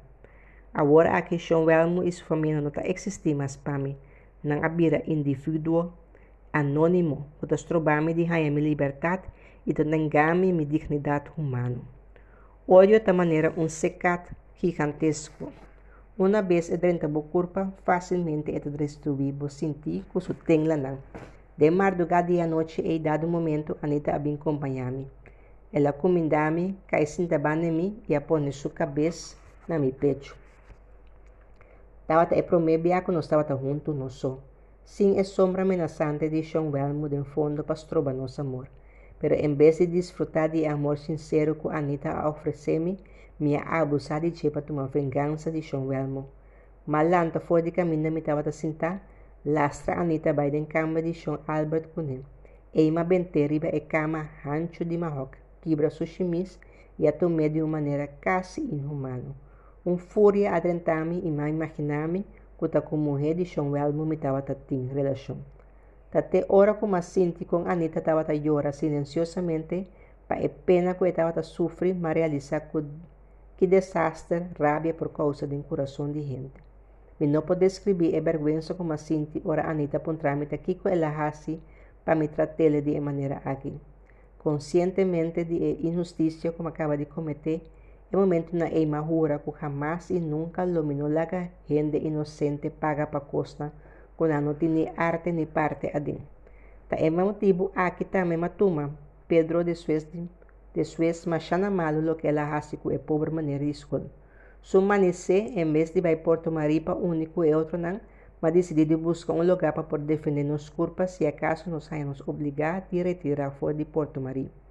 Agora a questão Welmo e sua família não existir mais para mim. Não havia indivíduo anônimo que de ganhar minha liberdade e de negar-me minha dignidade humana. Olho de maneira um secat gigantesco. Uma vez dentro da curva, facilmente é destruir, vou sentir que tem lá não. De madrugada e à noite, e dado momento, Anita a acompanhar-me. Ela comandava-me, cai sentava em mim e a sua cabeça na meu peito. Tawata e promebia que nós estava junto nosso. Sim, é sombra amenazante de Sean Welmo de fundo para trobar nosso amor. Pero em vez de desfrutar de amor sincero que Anita oferece-me, me abusar de che para tomar vingança de Sean Welmo. Malanta fora de caminho me estava a sentar, lastra Anita vai em cama de Sean Albert Kunen. Eima bente riba e cama rancho de Marroca, quebra sushimis e a tomei de uma maneira quase inhumana. Um fúria adentrame e me imaginame que com mulher de me estava tatim relação. Até hora como sinti com Anita estava a llorar silenciosamente, para a pena que estava a sofrer, mas realizar que desastre, rabia por causa do coração de gente. Me não pode descrever a vergonha como sinti ora Anita por trámite que ela hasi para me tratar de maneira aqui. Conscientemente de injustiça como acaba de cometer, é momento na eima jura que jamás e nunca dominou a gente inocente paga para costa quando não tem arte nem parte adin. Ta é motivo aqui também matuma Pedro de Suez de Suez machana malo lo que ela hace com a pobre maneira de. Su manice, em vez de vai Porto Maripa único e outro não, mas decidiu buscar um lugar para poder defender nos culpas se acaso nos hayamos obrigar a retirar fora de Porto Maripa.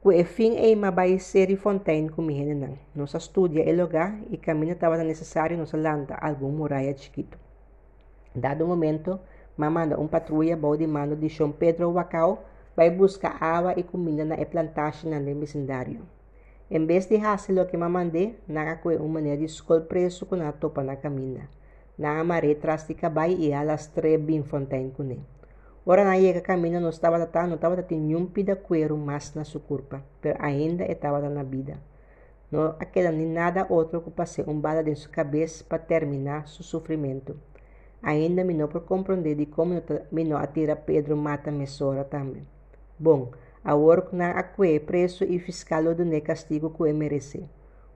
O fim é uma baixeira e fontaine com minha não. Nós estudia o lugar e caminho estava necessário nos landa algum muralha chiquito. Dado momento, mamanda um patrulha boa de mano de São Pedro Wacau vai buscar água e comida na plantagem no vecindário. Em vez de fazer o que mamande, naga com uma maneira de escolher preso com a topa na caminha. Na amaré tras de cabai e alas bem fontaine com ele. Ora na chega caminho não estava tá, não estava tendo nenhum pida cuero mais na sua curva, mas ainda estava na vida. Não queda nem nada outro que passe um bala em sua cabeça para terminar seu sofrimento. Ainda me não por compreender de como me não atira Pedro mata Messora também. Bom, agora que na acue preso e fiscal do castigo que merece.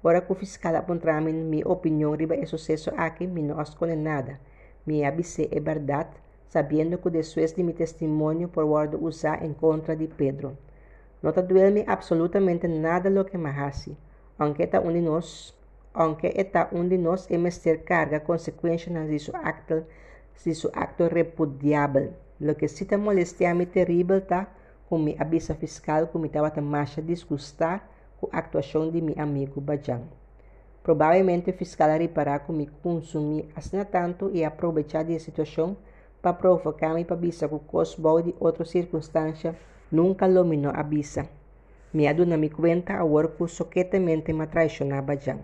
Ora que o fiscal apontar minha opinião riba é sucesso aqui, me não esconde nada. Me avise é verdade, sabiendo que después de mi testimonio por usar en contra de Pedro. No te duele absolutamente nada lo que me hace, aunque está un de nos, aunque está un de nos ser carga consecuencias de su acto, de su acto repudiable. Lo que sí te molestia a mí terrible está con mi aviso fiscal que me estaba más disgustar com a actuação de meu amigo Bajan. Provavelmente o fiscal reparar que me consumi assim tanto e aproveitar da situação para provocar-me para bisa que cosbol de outra circunstância nunca dominou a bisa. Me aduna me cuenta agora que soquetamente me traicionava já.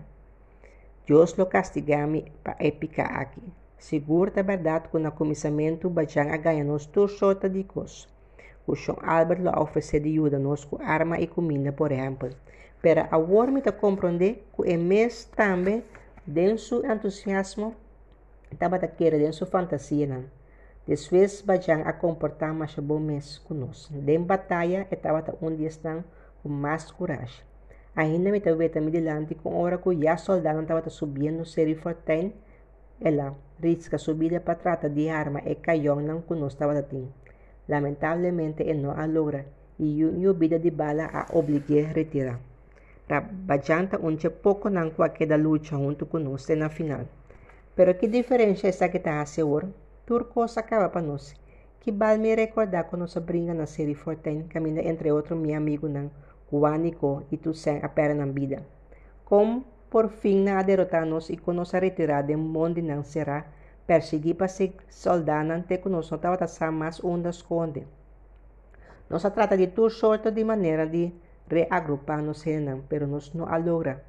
Deus lo castigame para épica aqui. Seguro da verdade que no começamento Bajan a ganhar nos sorta de cos. O João Albert lo oferece de ajuda nos com arma e comida, por exemplo. Pero agora me está compreender que é mês também, seu entusiasmo, estava a querer sua fantasia, não. Vayan a comportar mais bom mês conosco. Dem batalha estava onde estão com mais coragem. Ainda me estava também delante com hora que já soldado estava subindo série forten. Ela risca subida para tratar de arma e canhão não conosco estava assim. Lamentavelmente, ele não a logra e a vida de bala a obriguei a retirar. Bajanta onde pouco não qualquer luta junto conosco na final. Pero que diferença essa que está a seguro? Turcos acaba para nós. Que bal me recordar quando nossa brinca na série Forten, caminha entre outros meu amigo ng Juanico e sem a pera na vida. Como por fim na derrotar nos e com nossa retirada em mundo não será perseguir para ser soldado ante que nós não estava mais ondas esconde. Nossa trata de tur sorte de maneira de reagrupar-nos, pero nós não a logra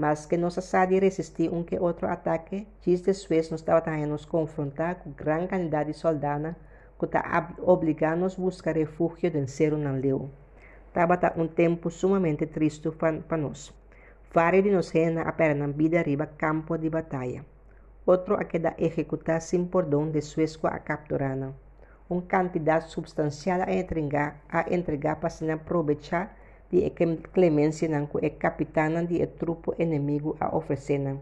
mas que nos sabe resistir um que outro ataque, diz después nos estava a nos confrontar com grande quantidade de soldados que está obrigando a buscar refúgio em ser leu. Estava um tempo sumamente triste para nós. Vários de nós a na vida arriba campo de batalha. Outro a queda executar sem perdão de suesco a capturana. Uma quantidade substancial a entregar, a entregar para se aproveitar de clemência não é capitã de trupo inimigo a oferecer.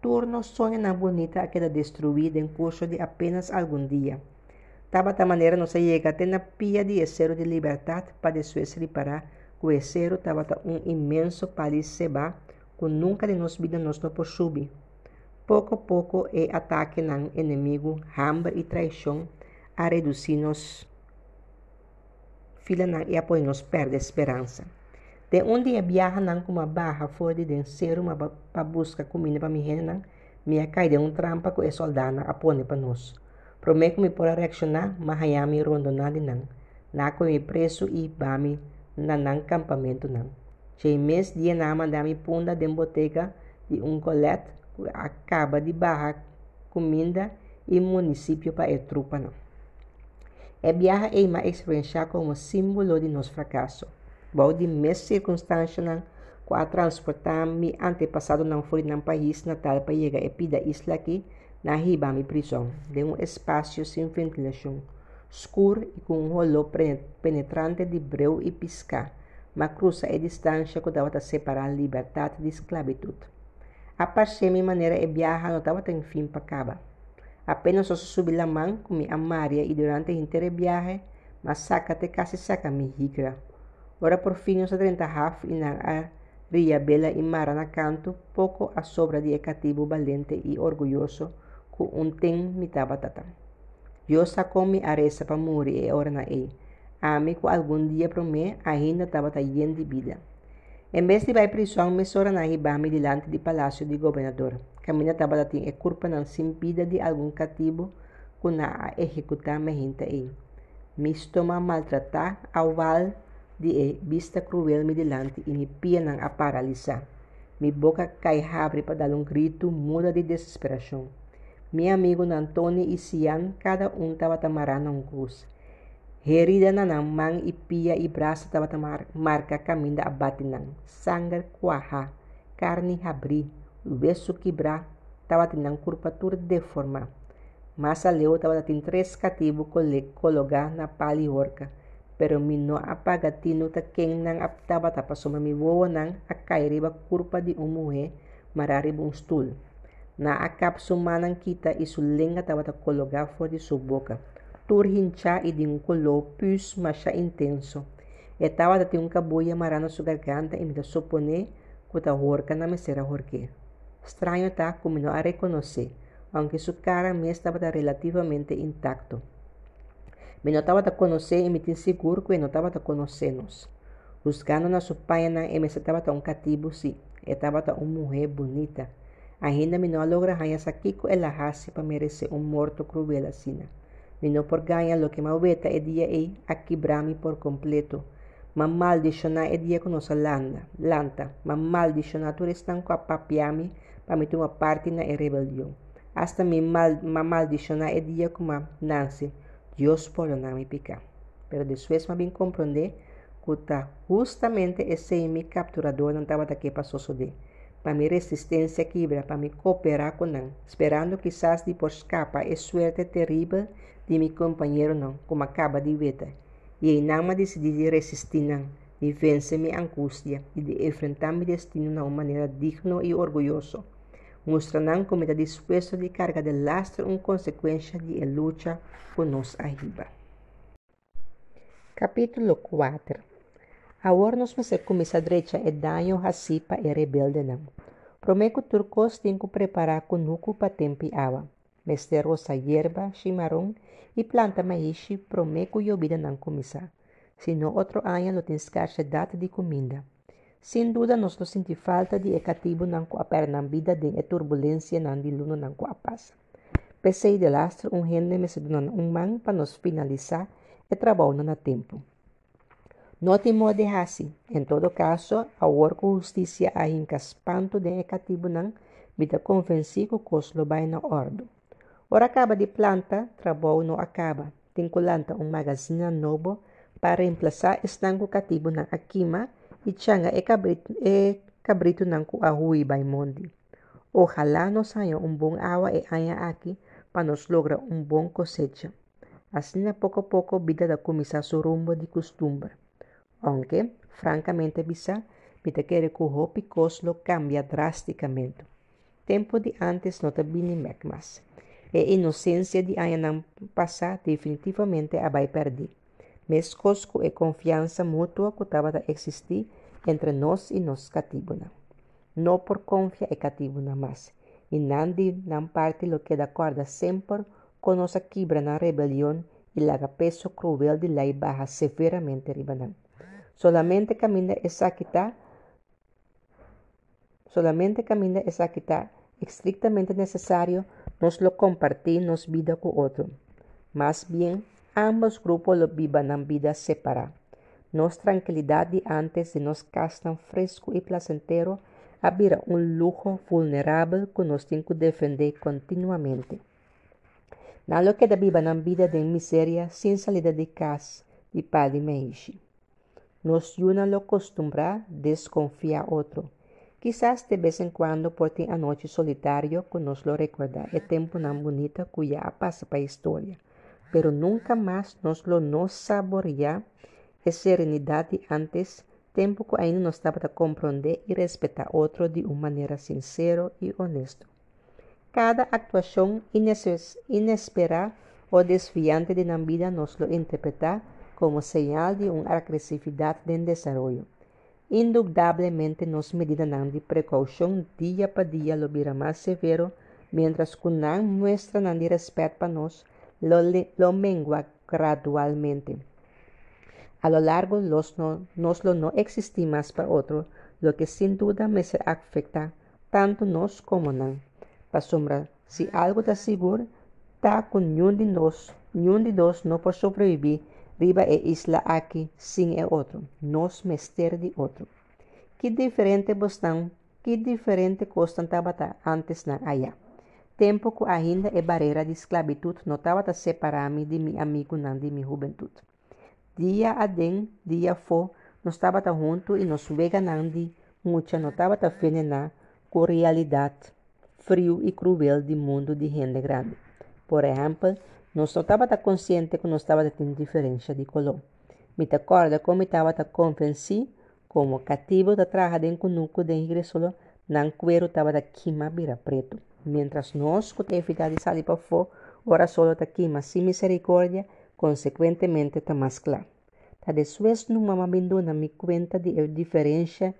Turno sonha na bonita a queda destruída em curso de apenas algum dia. Tava da maneira não se chega até na pia de exero de liberdade para depois reparar que o exero estava um imenso país seba que nunca de nos vida nos não por subir. Pouco a pouco é ataque não inimigo, hambre e traição a reduzir-nos fila e apoio-nos perde esperança. De um dia viaja nan com uma barra fora de denseiro uma para buscar comida para minha nan, minha cai de um trampa com a soldana a pôr para nós. Prometo me para reaccionar, mas aí me rondona de nan. Na com me preso e bami na nan campamento nan. Che mês dia na mandar me punda de boteca de um colete que acaba de barra comida e município para a trupa não. E viaja é uma experiência como símbolo de nosso fracasso. Bom, de mes circunstância não a transportar mi antepassado não foi no país natal para chegar e pida isla na riba mi prisão, de um espaço sem ventilação, escuro e com um rolo penetrante de breu e piscar, mas cruza a distância que dava separar liberdade de. A partir minha maneira de viajar não estava tem fim para acabar. Apenas só subi a mão com minha Maria e durante o inteiro viagem, mas saca-te quase saca mi higra. Ora por fim, os 30 half e na ria bela e mara na canto, pouco a sobra de cativo valente e orgulhoso, com um tem me tata. Eu sacou-me aresa para morrer e ora na ei. Ame que algum dia para mim ainda estava yen de vida. Em vez de ir prisão, me sora na ribame delante do palácio do governador. Caminha estava tem e culpa não simpida de algum cativo que na executar me gente aí. Me estoma maltratar ao val de e vista cruel me delante e me pia não a paralisar. Mi boca cai abre para dar um grito muda de desesperação. Mi amigo Antônio e Sian, cada um estava tamarando um cruz. Herida na nang mang ipia e braço estava marca caminho a batinang. Sangue kuaha, carne abri, o beso quebrar, estava tendo curvatura deforma. Massa leu estava tendo três cativos colocar na paliorca, pero mino apagatino ta quem nang aptava tapa soma mi voa nang akairiba curva de uma mulher marariba um stool. Na akap sumanang kita isulinga tawata kologa fora de sua boca. Turhincha e de um color pus macha intenso. E tawata de um cabuia marana sua garganta e me da supone kuta horca na mesera horque. Estranho tá como não a reconhecer, aunque sua cara me estava relativamente intacto. Me notava a conhecer e me seguro que notava a conhecer-nos. Buscando na sua página e me estava um cativo, sim. Estava uma mulher bonita. Ainda me não logra ganhar saquico ela hasi para merecer um morto cruel assim. Me não por ganhar lo que me veta e dia e a quebrar-me por completo. Ma maldicionar e dia com nossa landa, lanta, ma maldicionar tu restam com a papiami para me tomar parte na rebelião. Hasta me mal, ma maldicionar e dia com a Nancy, Deus por não me picar. Pero depois me bem compreender que justamente esse mi capturador não estava daqui para suceder para mi resistência quebra, para me cooperar com não, esperando quizás de por escapa a suerte terrível de meu companheiro não, como acaba de ver. E aí não me decidi de resistir não, de vencer minha angústia e de enfrentar meu destino de uma maneira digna e orgulhoso. Mostrando como está disposto de carga de lastro uma consequência de luta por nós arriba. Capítulo 4 Awarnos mo sa kumisa derecha e danyo hasipa e rebelde nam. Promeco turcos tenho preparar kunuku pa tempi awa. Mestero sa hierba, chimarrón e planta maishi promeco yobida nam kumisa. Sino outro ano lo tens caixa data de comida. Sem dúvida, nós não senti falta de ecativo não com a perna vida de e turbulência não de luno não com a paz. Pensei de lastro um rende me se um man para nos finalizar e trabalho na tempo. No te modehasi. Em todo caso, a worko justiça a espanto de ecativo não vida convencido que os vai na ordo. Ora acaba de planta, trabalho não acaba. Tem lanta um magazine novo para reemplazar estango cativo na akima changa e cabrito, e cabrito não com a hui by mondi. Ojalá nos haya um bom água e haya aqui para nos lograr um bom cosecha. Assim, a pouco a pouco, a vida da comissão seu rumbo de costume aunque, francamente, bisa, te quiere que o picoslo cambia drasticamente. Tempo de antes não te bini mais. E inocência de año passar definitivamente a vai perder. Mes cosco e confiança mútua que estava a existir entre nós e nós cativos. Não por confia e cativo mais. E nandi não parte lo que da corda sempre com nossa quebra na rebelião e laga peso cruel de lei baja severamente ribanan. Solamente camina exacta, solamente camina exacta, estrictamente necesario, nos lo compartir nos vida con otro. Más bien, ambos grupos vivan en vida separada. Nos tranquilidad de antes de nos castan fresco y placentero, había un lujo vulnerable que nos tiene que defender continuamente. Não lo queda viva na vida de miséria sem salida de casa, de padre meixe. Nos yuna lo costumbra desconfia outro. Quizás de vez em quando porte a noite solitário que nos lo recuerda é tempo não bonita cuya passa para a história. Pero nunca mais nos lo nos saborear a serenidade antes, tempo que ainda não estava a compreender e respeitar outro de uma maneira sincera e honesta. Cada actuação inesperada ou desviante de na vida nos lo interpreta como señal de uma agressividade de desenvolvimento. Indudablemente nos medida de precaução dia para dia lo vira mais severo, mientras que não muestra de respeito para nós, lo, mengua gradualmente. A lo largo los no, nos lo no existe más para otro, lo que sin duda me se afecta tanto nos como nan. Para sombra, si algo te seguro, ta con un de nos, un de dos no por sobrevivir, riba e isla aqui sin e outro, nos mester de outro. Que diferente bostan, que diferente costan tabata antes allá. Tempo que ainda é barreira de esclavitud não estava separar-me de meu amigo não de minha juventude. Dia a den, dia fo, não estava junto e nos vega de muita não estava na com realidade frio e cruel do mundo de gente grande. Por exemplo, não estava consciente que não estava tendo diferença de color. Me acorda como estava convencido como cativo da traja de cunuco de ingresolo nan cuero estava da quima vira preto. Mientras nós evidade sali para fora, ora solo da quima sem misericórdia, consequentemente está mais claro. Tá depois numa abandona me conta de diferença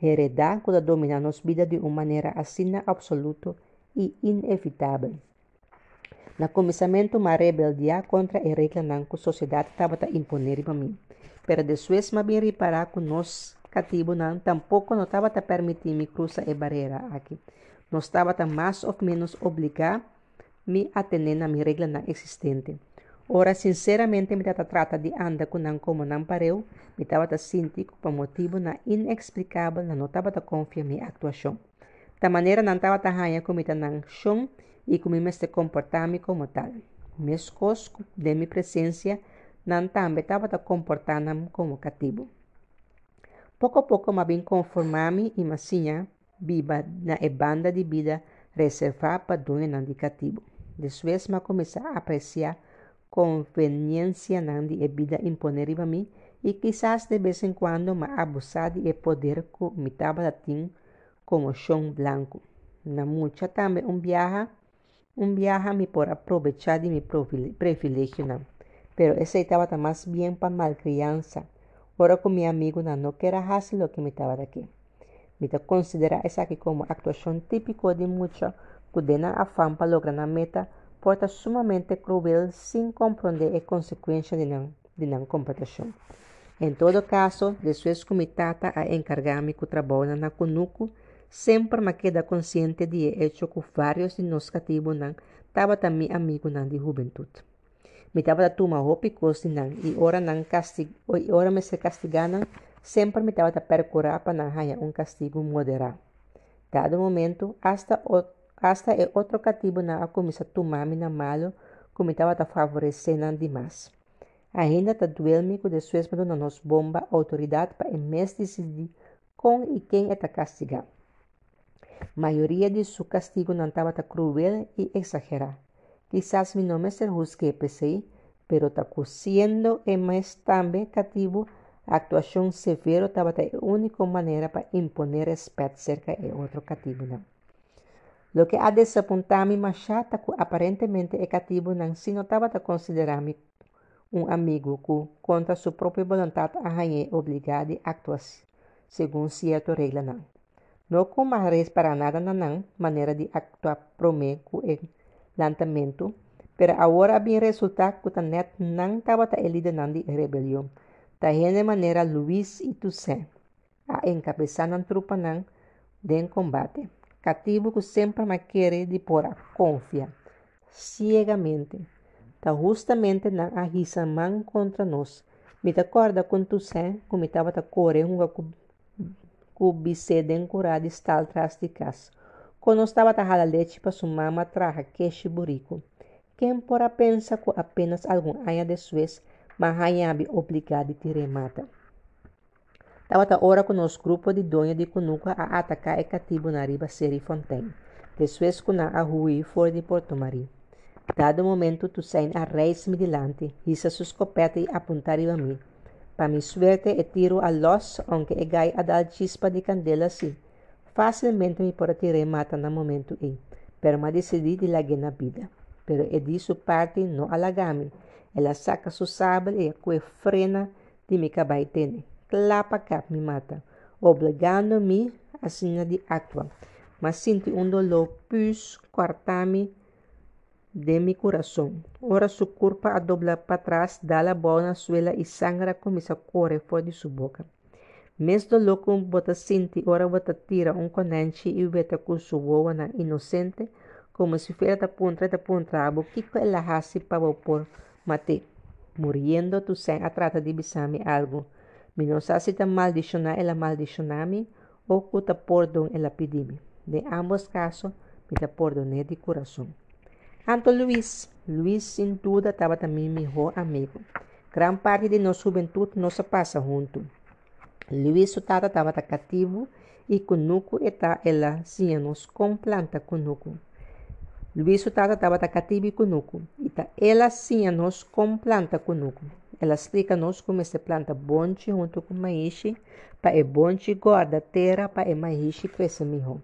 heredada que domina nos vida de uma maneira assim absoluta e inevitável. Na começamento, uma rebeldia contra a regra que a sociedade estava a imponer para mim. Pero depois, me bem reparar que nós cativo não, tampouco não estava a permitir me cruzar a barreira aqui. Não estava a mais ou menos obrigar me a atender na minha regra não existente. Ora, sinceramente, me trata de andar com não como não pareu, me estava a sentir por motivo na inexplicável, não estava a confiar minha atuação. Da maneira não estava a ranha como me não chão, e comienzo a comportar-me como tal. Meus coscos de minha presença não também estava comportando-me como cativo. Pouco a pouco me vim conformar-me e macinha viva na banda de vida reservada para dono de cativo. Depois me comecei a apreciar conveniência de vida imponer a mim e quizás de vez em quando me abusar de poder que me estava como chão branco. Na mucha também um viaje un viaje por aprovechar de mi privilegio, pero ese estaba más bien para malcrianza. Ahora con mi amigo ¿no? no quiera hacer lo que me estaba de aquí. Me considera esa aquí como actuación típico de muchos que den afán para lograr una meta, porta sumamente cruel sin comprender las consecuencias de la, de la competición. En todo caso, después que me tata a encargarme que trabajo en la conuco, Sempre me queda consciente de hecho que vários de nós cativos não estava também amigo não de juventude. Me estava a tomar roupa e não e ora não castig, ora me se castigando, sempre me estava a percurar para não ganhar um castigo moderado. Dado momento, hasta hasta e outro cativo começa a tomar-me na malo, como estava a favorecer não demais. Ainda está doendo-me que depois me nos bomba autoridade para em vez decidir com e quem é castigado. Maioria de seu castigo não estava cruel e exagerado. Quizás mi nome se juzgue PCI, pero está siendo e mais também cativo, a actuação severa estava a única maneira para imponer respeito cerca de outro cativo. Não. Lo que ha desapontado-me mais chata que aparentemente é cativo não se não estava a considerar-me um amigo que, contra sua própria vontade, arranhei obrigado a actuar segundo certa regra não. No comarres para nada nanang maneira de actuar promeco e lantamento, pero agora bem resultado que net não estava a elida nan de rebelião. Da de maneira Luís e Toussaint, a encabeçar a trupa nan de combate. Cativo que sempre me quer de por a confia, ciegamente. Tá justamente na agisa man contra nós. Me acorda com Toussaint, como estava a correr um kubiseden curada tras de casa. Quando estava a leite para sua mama traja queixe burico. quem porá pensa que apenas algum ano depois, Mahayabi obligado de remata. Tava hora com nosso grupo de dono de Cunuca a atacar e cativo na riba Seri Fontaine. Depois com a Rui fora de Porto Mari. Dado momento, tu saem a reis-me delante, hissa sua escopeta e apontar a mim. Para mi suerte, e tiro a los, aunque e gai a dar chispa de candela assim. Facilmente me pode tirar mata no momento e, pero ma decidi de lague na vida. Pero e di su parte no alagami. Ela saca su sable e a frena de mi cabai tene. Clapa cap me mata, obrigando-me assim de actuar. Mas sinto um dolor pus cortar-me de mi coração. Ora su corpo a dobla para trás, dá la bola na suela e sangra começa a correr fora de sua boca. Mes do louco bota sinti, ora bota tira um conente e beta na inocente, como se fuera da punta da punta a boquico ela hasi para por mate. Muriendo tu sen trata de bisame algo. Mi não se ta maldicionar ela maldicionami ou cuta pordon ela pedimi. De ambos casos, me ta perdoné de coração. Anto Luiz. Luiz, sem dúvida, estava também meu amigo. Gran parte de nossa juventude nos passa junto. Luiz, o tata, estava cativo e conuco eta ela nos com planta conuco. Luiz, o tata, estava cativo e conuco. Ita ela nos com planta conuco. Ela explica-nos como essa planta bonte junto com maixe, para é bonte guarda terra para é maixe crescer melhor.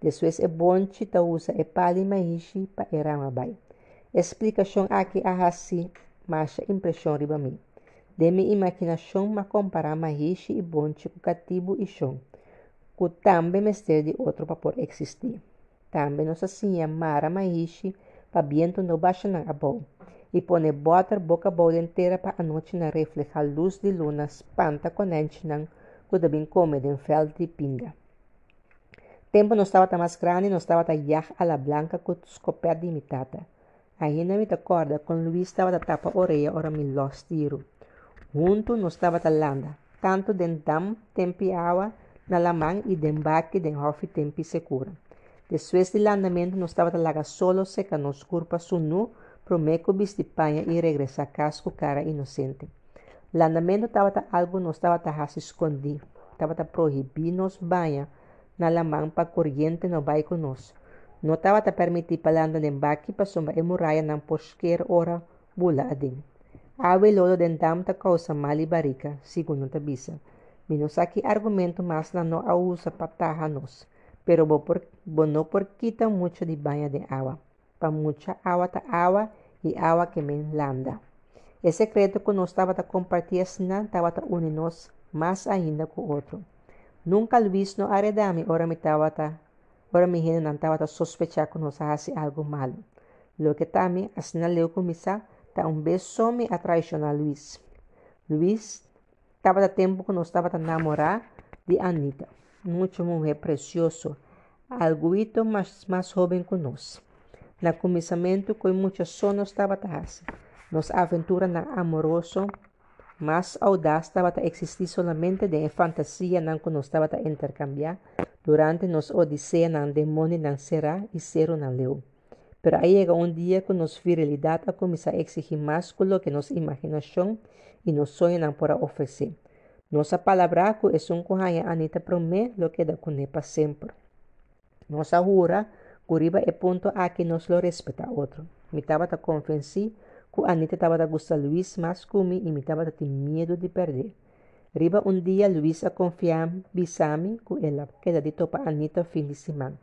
Depois é bom ta usa e pali maishi pa erama bai. Explicação aqui a hasi marcha impressão riba mim. De imaginação ma comparar maishi e bonchi com cativo e chão. Que também mestre de outro para por existir. Também nos assim mara maishi para viento no baixa na abol. E pone botar boca bola inteira para a noite na reflejar luz de luna espanta com enche não que devem comer de fel de pinga. Tempo não estava mais grande, não estava yah a la blanca com escopeta de imitata. Ainda me acorda, com Luís estava da tapa orelha, ora me los tiro. Junto não estava landa, tanto dam tempi água na lamang e baque den hofi tempi segura. Depois de landamento, estava laga solo seca nos curpa sunu, promeco bistipanha e regressar casco cara inocente. Landamento estava algo estava a escondido, estava proibir nos banha, na lamang pagkuryente no bay kunos. No tawa ta permiti palanda ng baki pasumba emuraya ng posker ora bula ading. Awe lolo den dam ta causa mali barika, segundo ta bisa. Minusaki argumento mas na no ausa pataha nos, pero bo, por, bo no por quita mucho de banha de agua. Pa mucha agua ta agua e agua que men landa. E secreto que nós estava a compartilhar, estava a unir-nos mais ainda com o outro. Nunca Luis no aredami ora mi tawata, ora mi hina nan tawata sospechar que nos hace algo malo. Lo que tami asina leu comisa ta um beso me a traicionar Luis. Luis estava da tempo que nós estava a namorar de Anita. Muito mulher precioso, alguito mais, mais jovem que nós. Na começamento, com muita sono estava a Nos aventura na amoroso mas audaz estaba a existir solamente de fantasia não que nos estava a intercambiar durante nos odisseia não demônio não será e ser não leu. Pero aí chega um dia que nos virilidade a começar a exigir mais que lo que nos imaginação e nos sonho não para oferecer. Nossa palavra é um cohanha anita promete lo que da cune para sempre. Nossa jura, curiba é ponto a que nos lo respeita outro. Me estava a convencer que Anita estava a gostar Luiz mais que mim e me estava a ter medo de perder. Riba um dia Luiz a confiar bisami que ela queda de topa Anita fim de semana.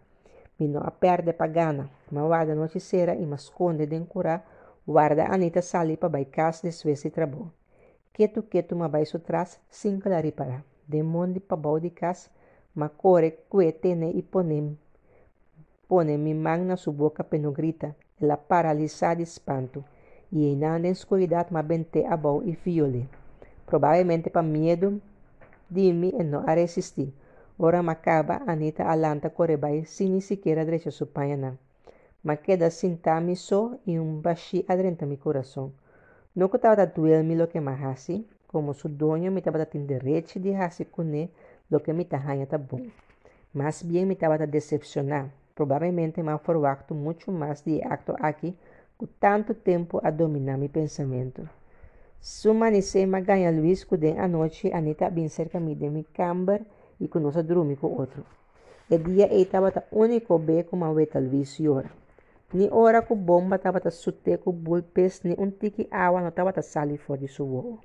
A perde para gana, mas guarda noite será e mas esconde de curar, guarda Anita sali vai casa de Suécia e trabalho. Quieto, quieto, mas vai trás, sem que la reparar. De monde para bau de casa, mas corre, cuetene e ponem. Pone mi mão na sua boca peno grita, ela paralisada de espanto e na escuridão mabente abau e fiole. Provavelmente para medo de mim e não a resistir. Ora macaba Anita alanta corebai sem nem sequer adrecha sua panha Ma queda sintami só e um baixi adrenta mi coração. Nunca estava a doer-me lo que me hasi, como su dono me estava ter direito de hasi com lo que me tahanha tá bom. Mas bem me estava decepcionar. Provavelmente me for acto muito mais de acto aqui com tanto tempo a dominar meu pensamento. Sumanicema ganha Luiz Cudem à noite, Anita bem cerca de minha cama e conosco dormir com outro. E dia eu estava único bem como a weta Luiz ora. Ni ora com bomba estava sute com bulpes, ni um tique água não estava sali fora de sua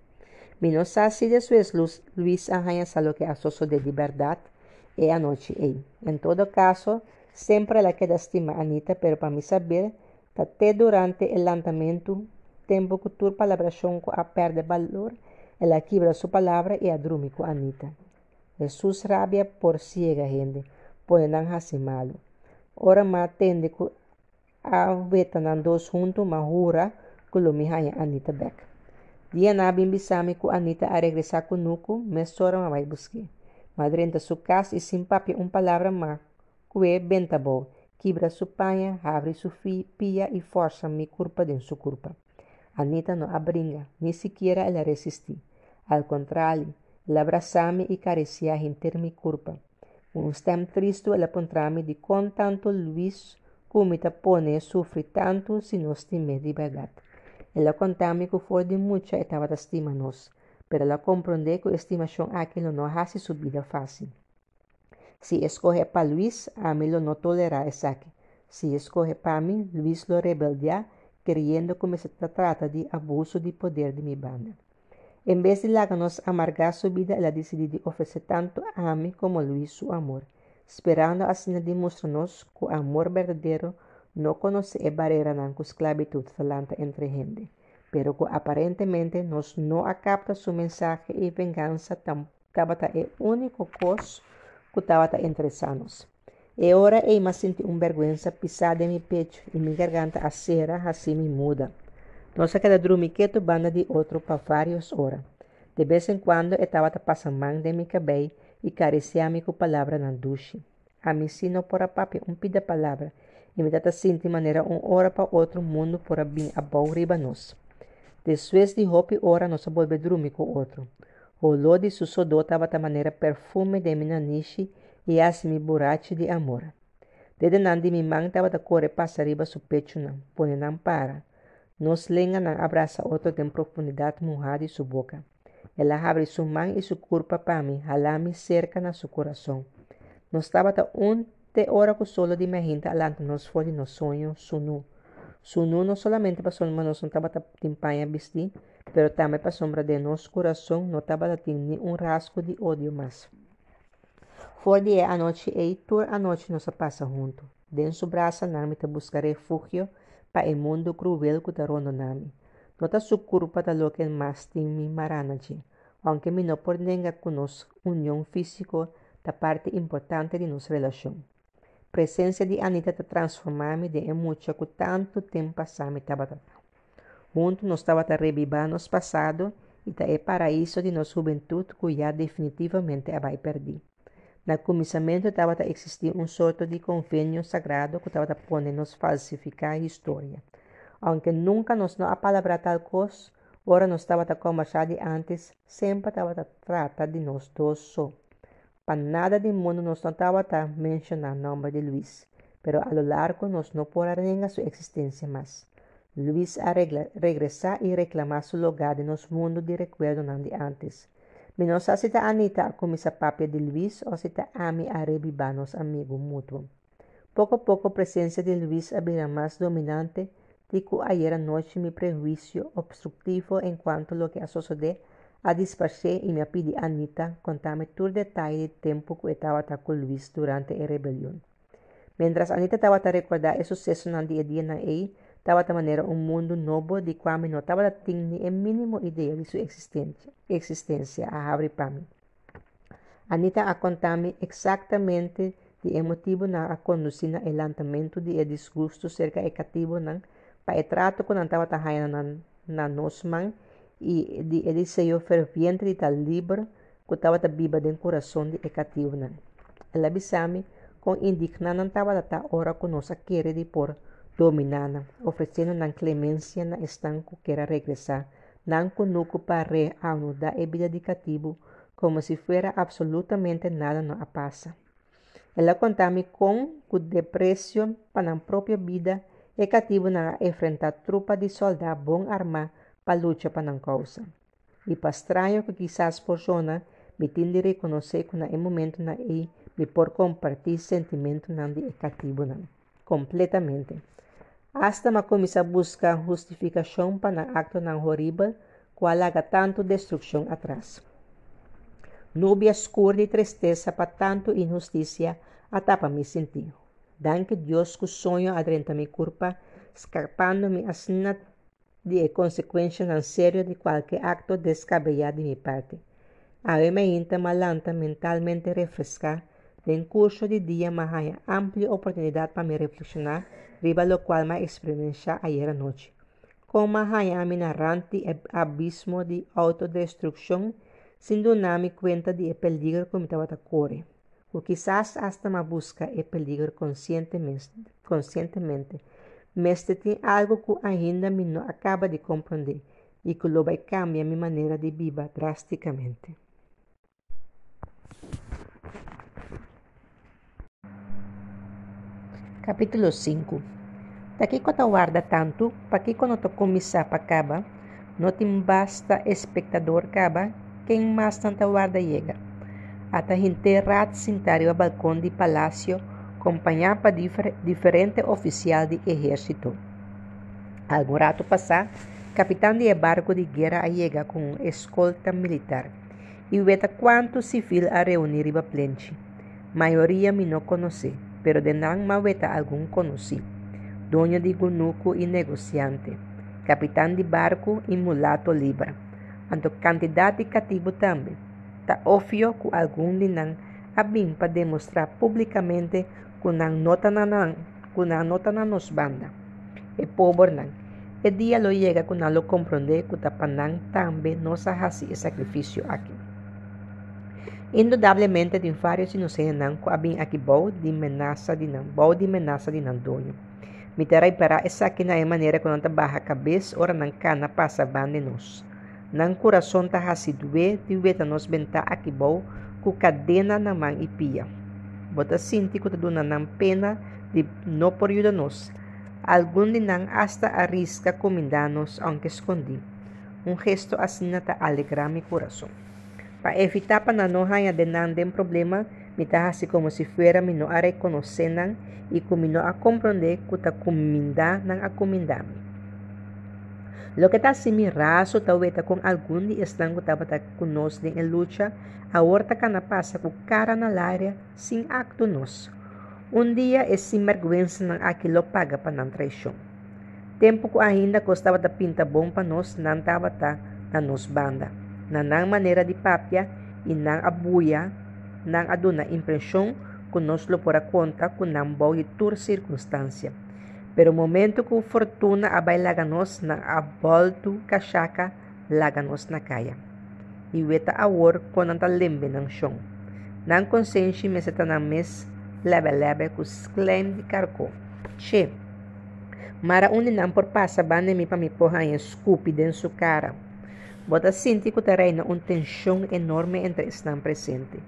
Mi não sabe se depois Luiz arranha salo que a sosso de liberdade e a noite ei. Em todo caso, sempre ela queda estima Anita, pero para mim saber, até durante o lançamento tempo que tu palabração a perde valor, ela quebra sua palavra e adrume com Anita. Jesus rabia por ciega gente, pode não fazer malo. Ora ma tende que a veta nan dos junto ma jura que lo mi Anita Beck. Dia na bimbisami ku Anita a regressar conosco, mas sora ma vai buscar. Madrenta su casa e sem papia um palavra ma, que benta bo, quebra su panha, abre su pia e força mi curpa den su curpa. Anita no abringa, ni siquiera ela resistí. Al contrario, la abrazame y gente mi culpa. Un stem triste ela pontrame de con tanto Luis comita pone sufre tanto si no estime de verdad. Ela contame que foi de mucha estava da estima nos, pero ela compreende que estimação aquilo não hace su vida fácil. Si escoge para Luis, a mí lo no tolera saque. Si escoge para mí, Luis lo rebeldia creyendo que se trata de abuso de poder de mi banda. En vez de láganos amargar su vida, ella decidió ofrecer tanto a mí como a Luis su amor, esperando así demostrarnos que el amor verdadero no conoce barrera que esclavitud falanta entre gente, pero que aparentemente nos no acapta su mensaje y venganza estaba el único cosa que estaba entre sanos. E ora ei me senti uma vergüenza pisada em meu peito e minha garganta acera assim me muda. Nossa queda dormir quieto banda de outro para várias horas. De vez em quando estava passando mão de meu cabelo e carecia-me com palavra na duche. A mim sino por a papi um pida palavra e me data de maneira um hora para outro mundo por a bem abau riba nós. Depois de hopi hora nós volve dormir com outro. O de susodô estava da maneira perfume de minha niche e asmi burachi de amor. Desde nandi mi mang tava da corre passa riba su pecho não, pone não para. Nos lenga não abraça outro tem profundidade murrada e su boca. Ela abre su mão e su curpa para mim, halami cerca na su coração. Nos estava da um te hora com solo de mejinta alante nos foi no sonho sunu. Sunu não solamente para son manos não estava timpanha vestir, pero também para sombra de nosso coração não estava da ni um rasgo de ódio mais. For dia a noite e tur a noite nos passa junto. Denso braça nami te buscar refugio pa mundo cruel que ta rondo nami. Nota su culpa ta lo que mas timi maranaji. Aunque mi no por nenga conos união físico ta parte importante de nossa relação. Presença de Anita te transformar-me de mucho que tanto tempo passami tabata. Junto nos estava a revivar nos passado e ta é paraíso de nossa juventude que já definitivamente vai perder. Na comissamento estava a existir um sorto de convênio sagrado que estava a poner-nos falsificar a história. Aunque nunca nos não a palavra tal coisa, ora nos estava a conversar de antes, sempre estava a tratar de nós dois só. Para nada do mundo nos não estava a mencionar o nome de Luís, pero a lo largo nos não porá negar sua existência mais. Luís a regressar e reclamar seu lugar de nos mundo de recuerdo de antes. Menos sa sita Anita kung sa papia de Luis o sita Ami a revivanos amigo mutuo. Poco a poco presencia de Luis había más dominante Tico ayer noche mi prejuicio obstructivo en cuanto a lo que a suceder a disparse y me pidi Anita contame todo detalle del tiempo que estaba con Luis durante la rebelión. Mientras Anita estaba a recordar el suceso en el día na estava de maneira um mundo novo de qual não estava tinha a mínima ideia de sua existência, existência a abre para mim. Anita a contar-me exatamente de motivo na a conduzir na lançamento de desgosto cerca de cativo nan para o trato que não estava trajando na, na nosman e de desejo ferviente de tal livro que estava viva dentro do coração de cativo nan. Ela avisou-me com indignada não estava da hora que nós querer de por dominana, oferecendo na clemência na estanco que era regressar, não conuco para re da vida de cativo, como se fuera absolutamente nada não a passa. Ela contava com o deprecio para a própria vida e cativo na enfrentar trupa de soldados bom arma para luta para não causa. E para estranho que quizás por zona me de reconhecer que no momento na e me por compartir sentimento não de cativo não. Completamente. Hasta me começa a buscar justificação para o acto não horrível qual haga tanto destruição atrás. Nubia escura de tristeza para tanto injustiça atapa me sentir. Danke Deus que sonho adrenta mi culpa, escapando-me asna de consequências não sério de qualquer acto descabellado de minha parte. A me malanta mentalmente refrescar, em curso de dia me haya amplia oportunidade para me reflexionar, riba lo qual me experiencia ayer noite. Como haya mi narrante abismo de autodestruição, sem dar-me conta de peligro que me estava a correr o quizás hasta me busca e peligro conscientemente, conscientemente mas tem algo que ainda me não acaba de compreender e que lo vai cambiar minha maneira de viver drasticamente. Capítulo 5 Daqui guarda tanto, tu começar para acaba, não te basta espectador acaba, quem mais tanta guarda chega hasta enterrar sentario al balcón del palacio acompañado por difer diferentes oficiales de ejército. Algo rato pasar, capitán de barco de guerra llega con un escolta militar y veta cuánto civil a reunir iba plenchi. Mayoría me no conocí, pero de nan ma veta algún conocí. Dueño de gunuco y negociante, capitán de barco y mulato libra. Anto cantidad de cativo también ta ofio ku algum linang abim para demonstrar publicamente kunang nota nanang kunang nota na nos banda. E pobre nang. E dia lo llega kunang lo comprende ku tapanang tambe nosa hasi e sacrifício aqui. Indudablemente tem vários inocentes nang ku abim aqui bom de menaça de nang, bom de menaça de nang donho. Me terá para essa aqui na maneira que não barra cabeça ora nang cana passa bande nos. Nang coração ta hasidue, tiweta nos benta akibaw, ku cadena namang ipia. Bota sinti ko taduna ng pena de no por nos. Algún dinang hasta arrisca comindanos aunque escondi. Un gesto ta alegra mi corazón. Pa evitar pa na no haya denanden problema, me tahasi como si fuera mi no a reconocenan y como no a comprender kuta kuminda nang a kumindami. Lo que está raso talvez com algum de estango estava conosco em luta, a horta cana passa com cara na área sem acto nos. Um dia esse vergüenza não aquilo paga para não traição. Tempo que ainda costava da pinta bom para nós, não estava tá na nos banda. Na não maneira de papia e não abuia, não aduna impressão que nós lo por a conta não boa e tur circunstância. Pero momento que fortuna abay laganos na aboltu kasaka laganos na kaya. Iweta awor ko ng talimbe ng siyong. Nang konsensi meseta ng mes lebe-lebe kus claim di karko. Che, mara unin ang por pasa bane mi pamipohan yung scoopy den su cara. Bota taray na un tensyon enorme entre están presente.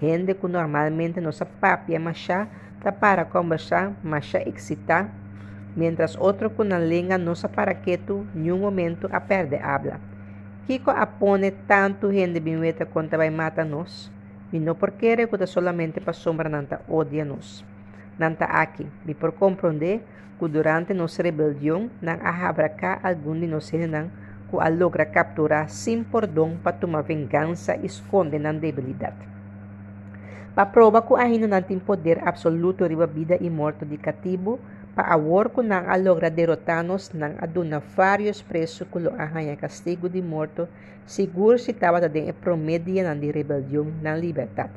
Gente que normalmente no sa papia masya ta para conversar, masya excita mientras otro con la lengua no se para quieto un momento a perder habla. Kiko apone tanto gente binueta contra vai mata nos, e não porque recuta solamente para sombra nanta odia nos. Nanta aqui, e por compreender que durante nossa rebelião não habrá cá algum de nós não que a logra capturar sem perdão para tomar vingança e esconde na debilidade. Para prova que ainda não tem poder absoluto sobre a vida e morte de cativo, Paawor ko nang alogra derrotanos nang aduna vários presos kulo ahaya castigo de morto, seguro se estava também e promedia na de rebelião na liberdade.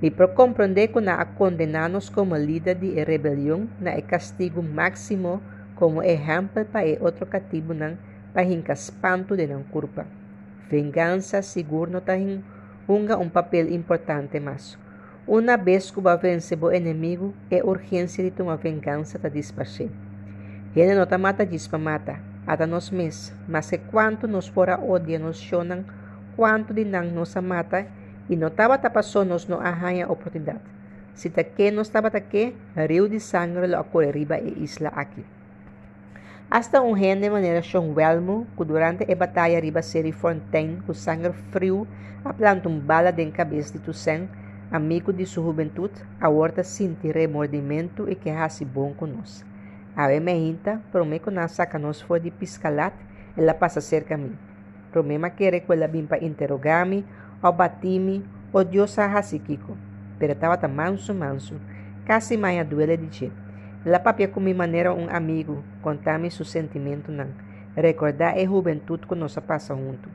Me por compreender que na a condenanos como líder de rebelião na e castigo máximo como exemplo para e outro cativo nang pahinka espanto de nang curpa. Vingança seguro no tahin unga um papel importante mas Una vez que vence o inimigo, é urgência de tomar vingança da dispache. Ele não te mata dispa mata, ata nos mes, mas é quanto nos fora odia nos chonan, quanto de nang nos mata, e não estava passou nos no arranha oportunidade. Se te que não estava te que, rio de sangue lo acorreriba e isla aqui. Hasta um rei de maneira Welmo, que durante a batalha riba Seri Fontaine, com sangue frio, aplanta um bala de cabeça de Toussaint, amigo de sua juventude, a horta sente remordimento e que hace bom conosco. A me hinta, prometo na saca nos foi de piscalat, ela passa cerca a mim. Promema querer que ela vim para interrogar-me, ou batir-me, ou Deus a Kiko. Pero estava tão manso, manso, quase mais a duele de jeito. La papia com maneira um amigo, contar-me seu sentimento não. Recordar a juventude que nós passa junto.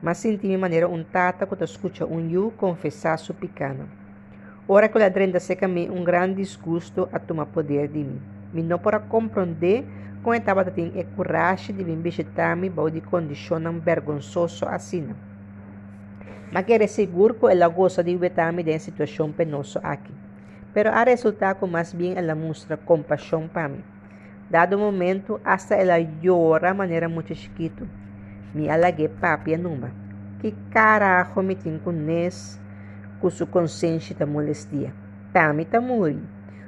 Mas senti me maneira um tata que escuta um yu confessar sua picana. Ora que a drenda seca me um grande desgosto a tomar poder de mim. Me não para compreender como estava a coragem de vir visitar-me para de condição vergonzoso assim. Mas quero seguro que ela gosta de ver-me de situação penosa aqui pero ha resultado más bien ela mostra compasión para mí. Dado momento, hasta ela llora de manera muito chiquito. Me alaguei papia numa. Que carajo me tem com nes, com sua consciência da molestia. Tami tá muri.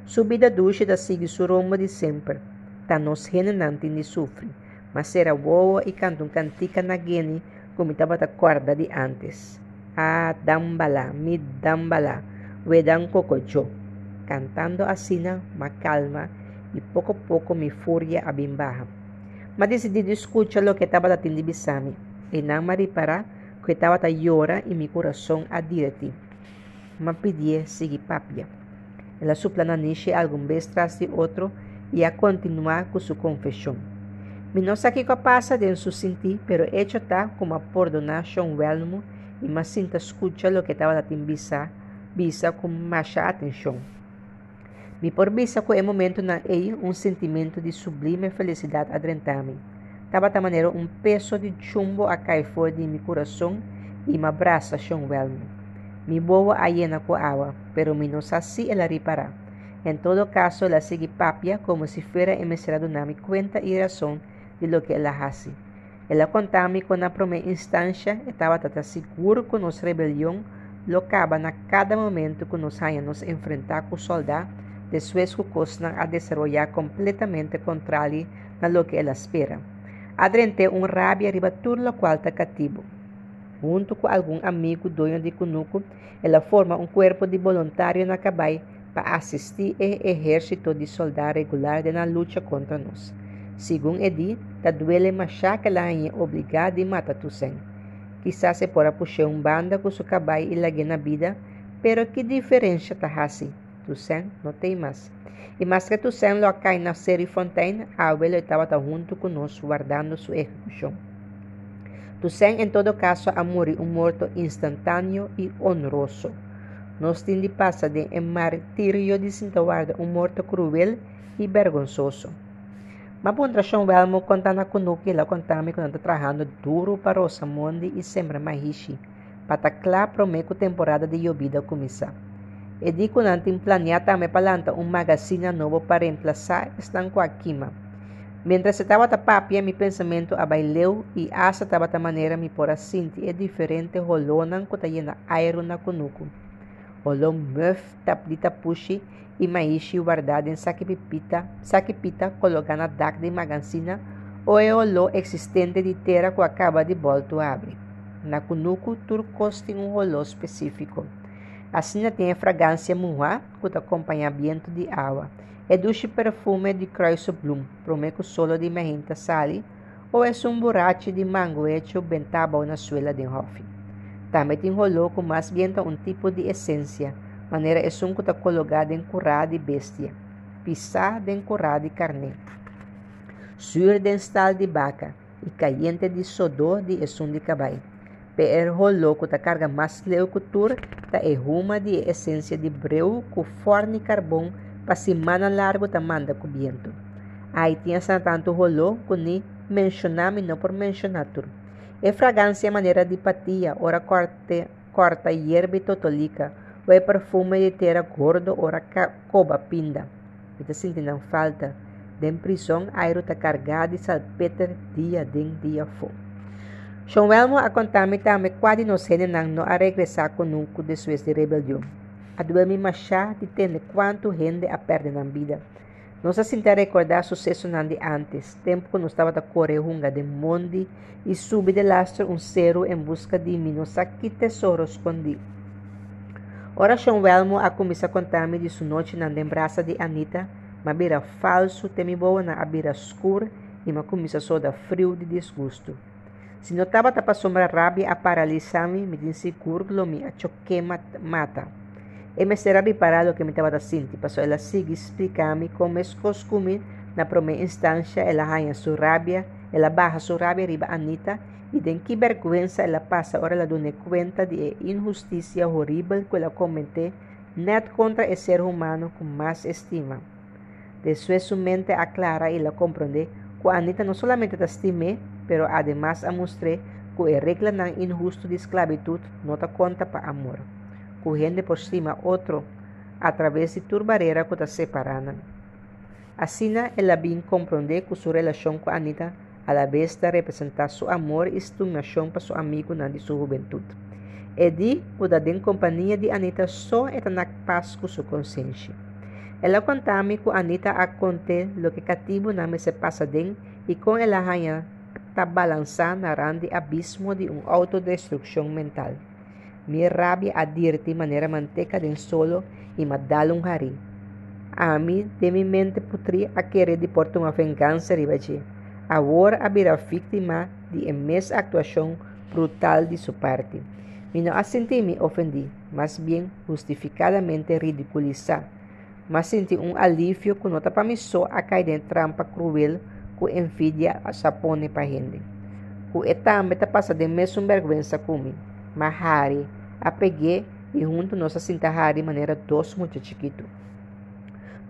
Subida ducha da sigue su rumo de sempre. Tá nos renanante de sofre. Mas era boa e canta um cantica na gene como estava da corda de antes. Ah, dambala, mi dambala, wedang cococho cantando asina, más calma, y poco a poco mi furia abimbaja. Mas decidi escuchar lo que estaba tratando bisami, y nada más para que estaba llora y mi corazón adhierte. Me pedí seguir papia. Ela suplana niche algum vez tras de outro e a continuar com sua confissão. Me não sei que passa dentro su sentir, pero hecho está como a perdonação welmo e me sinta escucha lo que estava tratando bisa, bisa com mais atenção. Me vista com o momento na ei um sentimento de sublime felicidade adrentame. Tava da maneira um peso de chumbo a cair fora de meu coração e me abraça welmo. Me boa a llena com água, pero me não saci ela reparar. Em todo caso, ela sigue papia como se fuera emissário na me conta e razão de lo que ela hace. Ela contava-me com a primeira instância estava tão seguro que nossa rebelião locava na cada momento que nos nos enfrentar com soldados después Kukosna a desarrollar completamente contrario a lo que él espera. Adrente un rabia arriba todo lo cual cativo. Junto com algum amigo dono de Kunuku, ela forma um corpo de voluntário na Cabai para assistir ao exército de soldados regular na luta contra nós. Segundo Edi, da duele que ela é obrigada a matar Tusen. Quizás se pode puxar um banda com seu cabai e lague na vida, pero que diferença está assim? Toussaint não tem mais. E mais que Toussaint lo cai na série Fontaine, a abuela estava junto conosco, guardando sua execução. Toussaint, em todo caso, a morrer um morto instantâneo e honroso. Nós temos de passar de um martírio de Sintawarda, um morto cruel e vergonzoso. Por tração velmo contando com que ela contava que está trabalhando duro para o Samondi e sempre mais para que prometo temporada de llovida começar. E di ko natin planeata me palanta um magazine novo para reemplazar Estanco Aquima. Mientras estava tapapia, mi pensamento abaileu e asa estava da maneira mi por assinti é diferente rolonan ko tayena aero na kunuku. Rolou meuf taplita pushi e maishi guardado em saquipita, saquipita colocando dak de magazina ou é o existente de terra que acaba de volta a abrir. Na kunuku, turcos tem um rolô específico. Assim tem a fragrância muá, com acompanhamento de água. É doce perfume de Kreuzblum, prometo solo de magenta sali, ou é um burache de mango hecho bentaba na suela de hofe. Também tem rolô com mais bien um tipo de essência, maneira é um que colocado em currá de bestia, pisar de currá de carne, sur de de vaca e caliente de sodor de esum de caballo. PR roloco da carga mais leucotur da erruma de essência de breu com forne carvão para semana largo da manda com viento. Aí tinha tanto rolô que nem mencionar não por mencionar tur. É fragrância maneira de patia, ora corte, corta hierba totolica, ou é perfume de terra gordo, ora coba pinda. Está sentindo falta. Den prisão, aero está carregado de salpeter dia den dia fogo. Shonwelmo a contar-me também não sei não a regressar conosco depois de rebelião. A doer-me machar de ter quanto gente a perder na vida. Não se sinta recordar sucesso de antes, tempo quando estava a correjunga de monde e subi de lastro um cero em busca de mim, não sabe que tesouro escondi. Ora Sean Welmo a começar a contar-me de sua noite na lembrança de Anita, mas vira falso, temi boa na abira escura e me começa só da frio de desgosto. Se notava tapa sombra rabia a paralisar-me, me disse curlo me a choque mata. E me será reparar o que me estava sentindo, passou ela sigue explicar-me como é costume na primeira instância ela ganha sua rabia, ela barra sua rabia riba Anita e de que vergonha ela passa ora ela dona conta de injustiça horrível que ela cometeu net contra o ser humano com mais estima. De sua mente aclara e ela compreende que Anita não somente te estimé, pero además a mostré que a regla não injusto de esclavitud não te conta para amor. Que por cima outro através de turbarera que te separando. Assim, ela bem compreende que sua relação com Anita a la vez de representar su amor e estimação para seu amigo na de sua juventude. E di, cuida de companhia de Anita só está na paz com sua consciência. Ela contava-me que Anita a conte lo que cativo na me se passa den e com ela ranha está balançando na rande abismo de uma autodestruição mental. Minha rabia adirte de maneira manteca den solo e me dá um hari. A mim, de minha mente putri a querer de porto uma vingança ribaji. Agora haverá vítima de imensa actuação brutal de sua parte. E não a senti-me ofendi, mas bem justificadamente ridiculizar. Mas senti um alívio que nota para mim só a cair em trampa cruel que envidia sapone gente. O etame passando de mesmo vergonha comigo. Mas Harry, a peguei e junto nossa de maneira doce muito chiquito.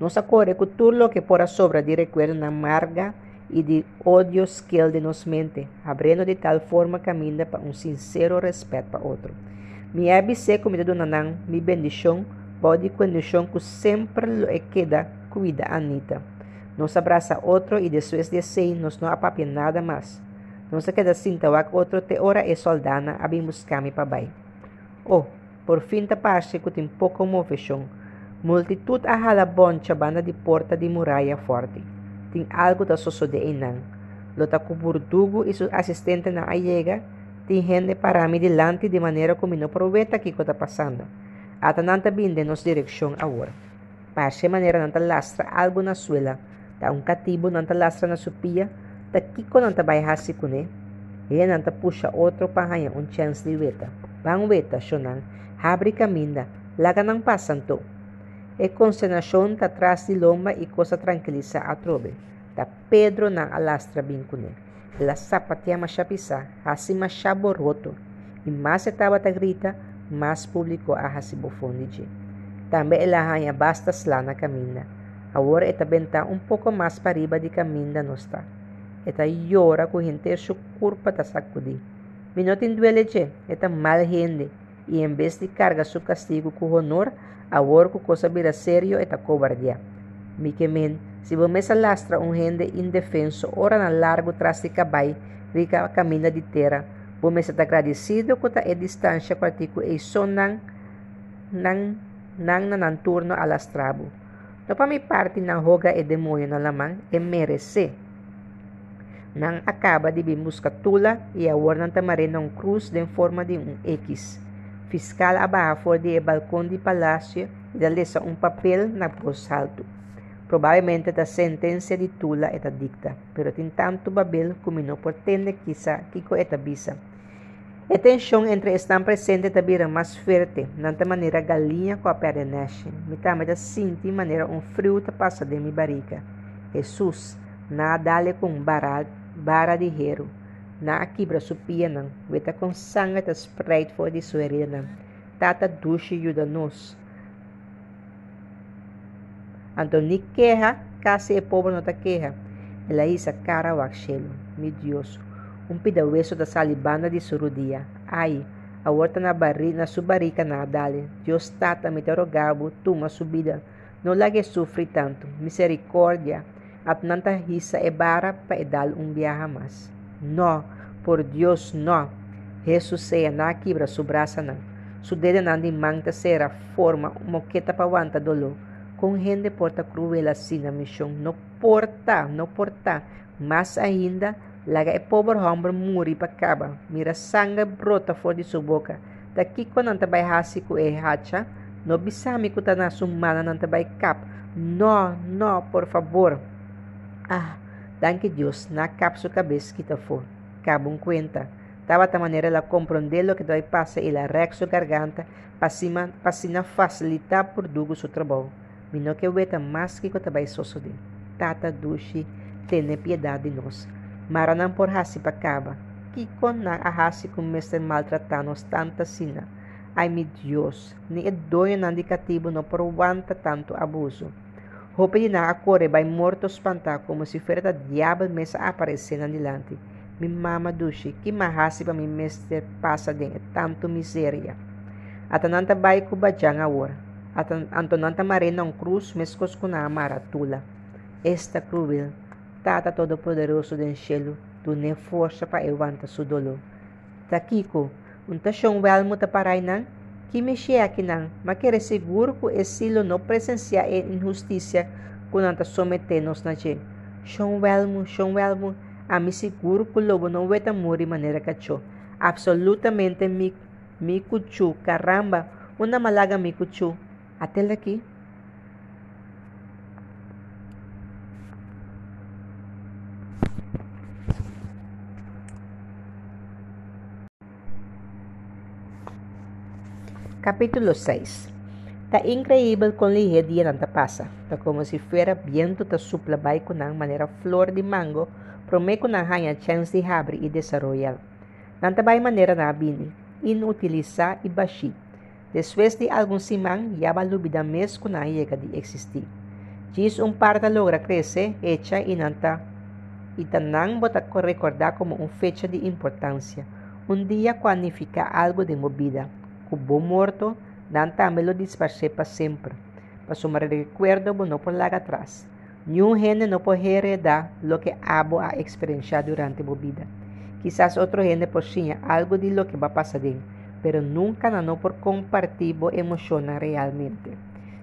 Nossa corre com tudo que por a sobra de recuerdo na marga e de odios que ele nos mente, abrindo de tal forma caminho para um sincero respeito para outro. Mi ABC comida do nanang, mi bendição, pode condição que sempre lo queda cuida Anita. Nos abraça outro e depois de sei, nos não apapia nada mais. Não se queda cinta wak outro te ora e soldana a bem buscar-me para bai. Oh, por fim ta parte que tem pouco moveção. Multitud a boncha banda de porta de muralha forte. Tem algo da suceder nang. Lota com burdugo e seu assistente na allega, tem gente para mim delante de maneira como não aproveita que está passando. Ata nanta binde nos direção agora. Parte maneira nanta lastra algo na suela, ta um cativo nanta lastra na supia, ta kiko nanta baihasi kune, nanta puxa outro para ganhar um chance de veta. Bang veta, shonan, abre caminda, laga nang pasanto. E consternação tá atrás de lomba e coisa tranquiliza a trobe. Tá Pedro na alastra bincune. La sapatia machapisa, assim machabo roto. E mais estava ta grita, mais público a hasibofondiji. Também ela arranha bastas lá na caminha. Agora está benta um pouco mais para riba de caminha nossa. Eta llora com gente su curpa ta sacudi. Minotin duele che, eta mal gente. E em vez de carga su castigo com honor, Agora que coisa vira sério é a cobardia. Miquemen, se você lastra um gente indefenso, ora na largo tras de cabai, rica caminha de terra, você está agradecido com a distância quartico e só nang nang nang nanan turno alastrabo. No pa mi parte ng hoga e demonyo na lamang e merece. Nang acaba de busca tula e awar ng tamarin ng cruz de forma de um X fiscal abajo de balcão de palácio e dali um papel na voz alto. Provavelmente a sentença de Tula é dicta, pero tem tanto Babel como não pretende quizá Kiko eta visa. A tensão entre estão presentes também mais forte, nanta maneira galinha com a pereneche, me também da sinti maneira um frio ta passa de mi barriga. Jesus, na dale com bara, bara de hero na akibra supianan, weta kong sangat as sprite for this werinan, tata dushi yudanos. Antoni queja, casi e pobre não queja, ela isa cara wakshelo, mi Dios, um pidaweso da salibana de surudia, ai, a horta na barri, na subarica na dale, Dios tata me rogabo, tuma subida, não lage sufri tanto, misericórdia, at nanta hisa e bara pa edal um viaja mas. No, por Dios no. Jesus sea na quebra su não. Su dedo não de manta será forma moqueta pawanta dolo. com gente porta cruel assim na missão. Não porta, não porta. Mas ainda, laga é pobre homem muri para caba. Mira sangue brota fora de sua boca. Daqui quando anta vai ku e hacha, no bisami ku ta na sumana nanta vai cap. No, no, por favor. Ah, danke Deus, na cap su cabeça que ta for. Cabo um cuenta. Tava ta maneira la compreender lo que doi passa e la rex su garganta, passina facilitar por dugo su trabalho. Mino que weta mais que kota vai sosode. Tata dushi, tene piedade de nós. Maranan por hasi pa caba. Kiko na ahasi mestre maltratanos tanta sina. Ai mi Dios, ni edoyo na no aguanta tanto abuso. Hope na acore vai morto espantar como se fuera diabo mesa aparecendo dilante. Mi mama que mahasi pa mi mestre passa de tanto miséria. Atananta vai ku bajang awor. Atan antonanta marena um cruz mescos kuna maratula. Esta cruel, tata todo poderoso del cielo, tu ne força para levanta su dolo. Takiko, un tachong well mo taparay nang, kimishia kinang, makere seguro que estilo no presencia e injusticia kung anta sometenos na je. Shong well mo, shong well mo, a mi seguro que lobo não vai muri maneira cacho. Absolutamente mi, mi cuchu, caramba, una malaga mi cuchu. Até aqui. Capítulo 6 Ta increíble con lihe dia nanta pasa. Ta como si fuera viento ta supla bay kunang manera flor de mango, prome kunang hanya chance de abrir e desarrollar. Nanta bay manera na bini, inutiliza e baixi. Después de algum simang, ya va lubida mes kunang llega de existir. Diz um parta logra crescer, hecha e nanta e tanang bota recordar como um fecha de importância. Um dia qualifica algo de movida cubo morto, dan também lo disparce para sempre. Para sumar recuerdo, no por lá atrás. Nenhum gente não pode heredar lo que abo a experienciar durante a vida. Quizás outro gente possuía algo de lo que va dentro, pero nunca não por compartir emociona realmente.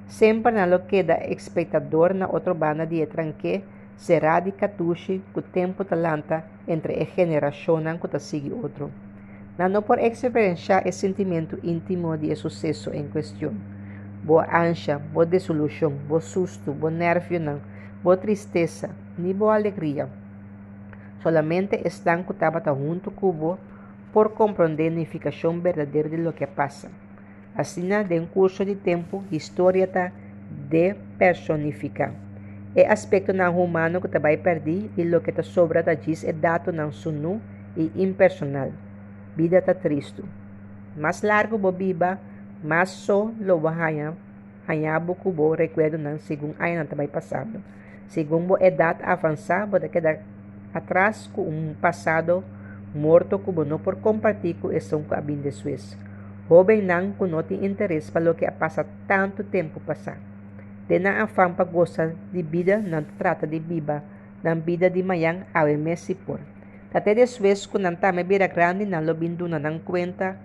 Sempre na lo queda espectador na outra banda de tranque será de catuche que o tempo talanta entre a geração que sigue outro no por experienciar el sentimiento íntimo de suceso en cuestión. Boa ansia, boa desilusão, boa susto, boa nervio não, boa tristeza, ni boa alegria. Solamente están cutabata junto cubo por compreender a unificação verdadeira de lo que passa. Assim, de um curso de tempo, história está de personificar. É aspecto não humano que te vai perder e lo que te sobra da diz é dado não sunu e impersonal vida está triste. Mais largo bo biba, mais só lo bahaya, hayabo kubo recuerdo nan segundo ay nan tabay passado. Segundo bo edad avançar, bo quedar atrás com um passado morto kubo no por compartir com esse com a bin de Suíça. Não com não tem interesse para o que passa tanto tempo passar. De na afam para gostar de vida, não trata de biba, na vida de mayang awe mesi por. Até después, quando me vira grande, não lo binduna não conta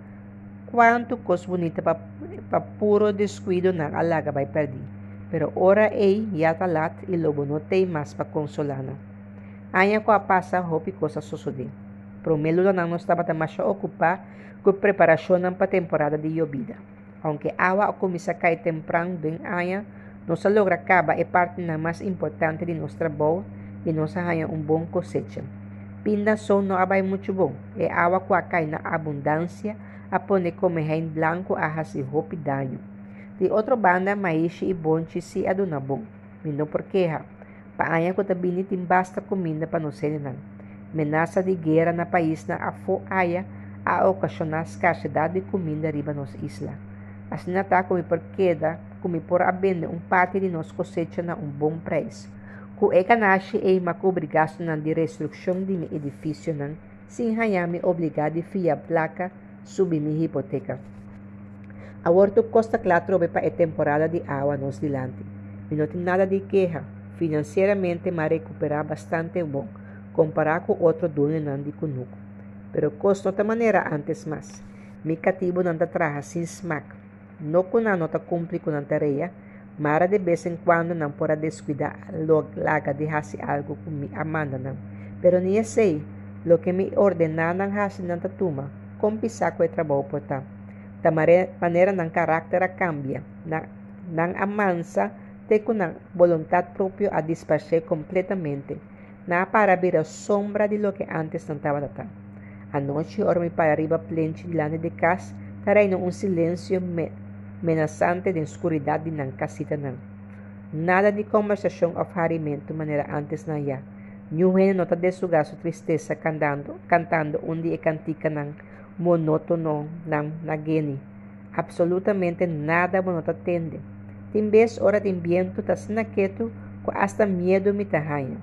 quanto cos bonita para pa puro descuido na alaga vai perder. Pero ora ei ya talat e lobo não tem mais para consolana. Anya ko a passa hopi coisa suceder. Promelo não não estava mais ocupar com preparação para a temporada de llovida. Aunque agua começa a cair temprano bem anya, não se logra acaba é parte na mais importante de nosso trabalho e nos ganha um bom cosecha. Pinda son no abay mucho bom. E awa kwa kay na abundância apone comerem blanco a hasi hopi danho. De outra banda, maishi e bonchi si aduna bom. Mino por queja. Paanya ko tabini basta comida para não ser não. Menasa de guerra na país na afo aya a ocasionar escassidade de comida riba nos isla. Assim nata como por queda, como por abende um parte de nos cosecha na um bom preço. Ku ekanashi e makobrigasto de restrição de mi edifício nan, sin hayami obligado fia placa subi mi hipoteca. Aborto costa claro para a temporada de água nos dilante. Não tem nada de queja. Financeiramente, me recuperar bastante bom, comparado com outro dono nan de cunuco. Pero costo de maneira antes mais. Mi cativo não traja sin smack. No kuna nota cumpre com a tarefa, Mara de vez em quando não pode descuidar laga de fazer algo com mi amanda não. Pero ni sei, lo que me ordenaram fazer nanta tuma, com pisaco e trabalho por tá. Da maneira não caráter cambia, não amansa, te com a vontade própria a despachar completamente. Na para ver a sombra de lo que antes não estava tá. A noite, orme para arriba plente delante de casa, Reina um silêncio menaçante de escuridade não. Nada de conversação ou farimento maneira antes na ya. Nyuhen nota de sugar sua tristeza cantando, cantando um dia cantica não monótono não nageni. Absolutamente nada monota tende. Vez hora de viento ta sinaqueto com hasta medo me tahanha.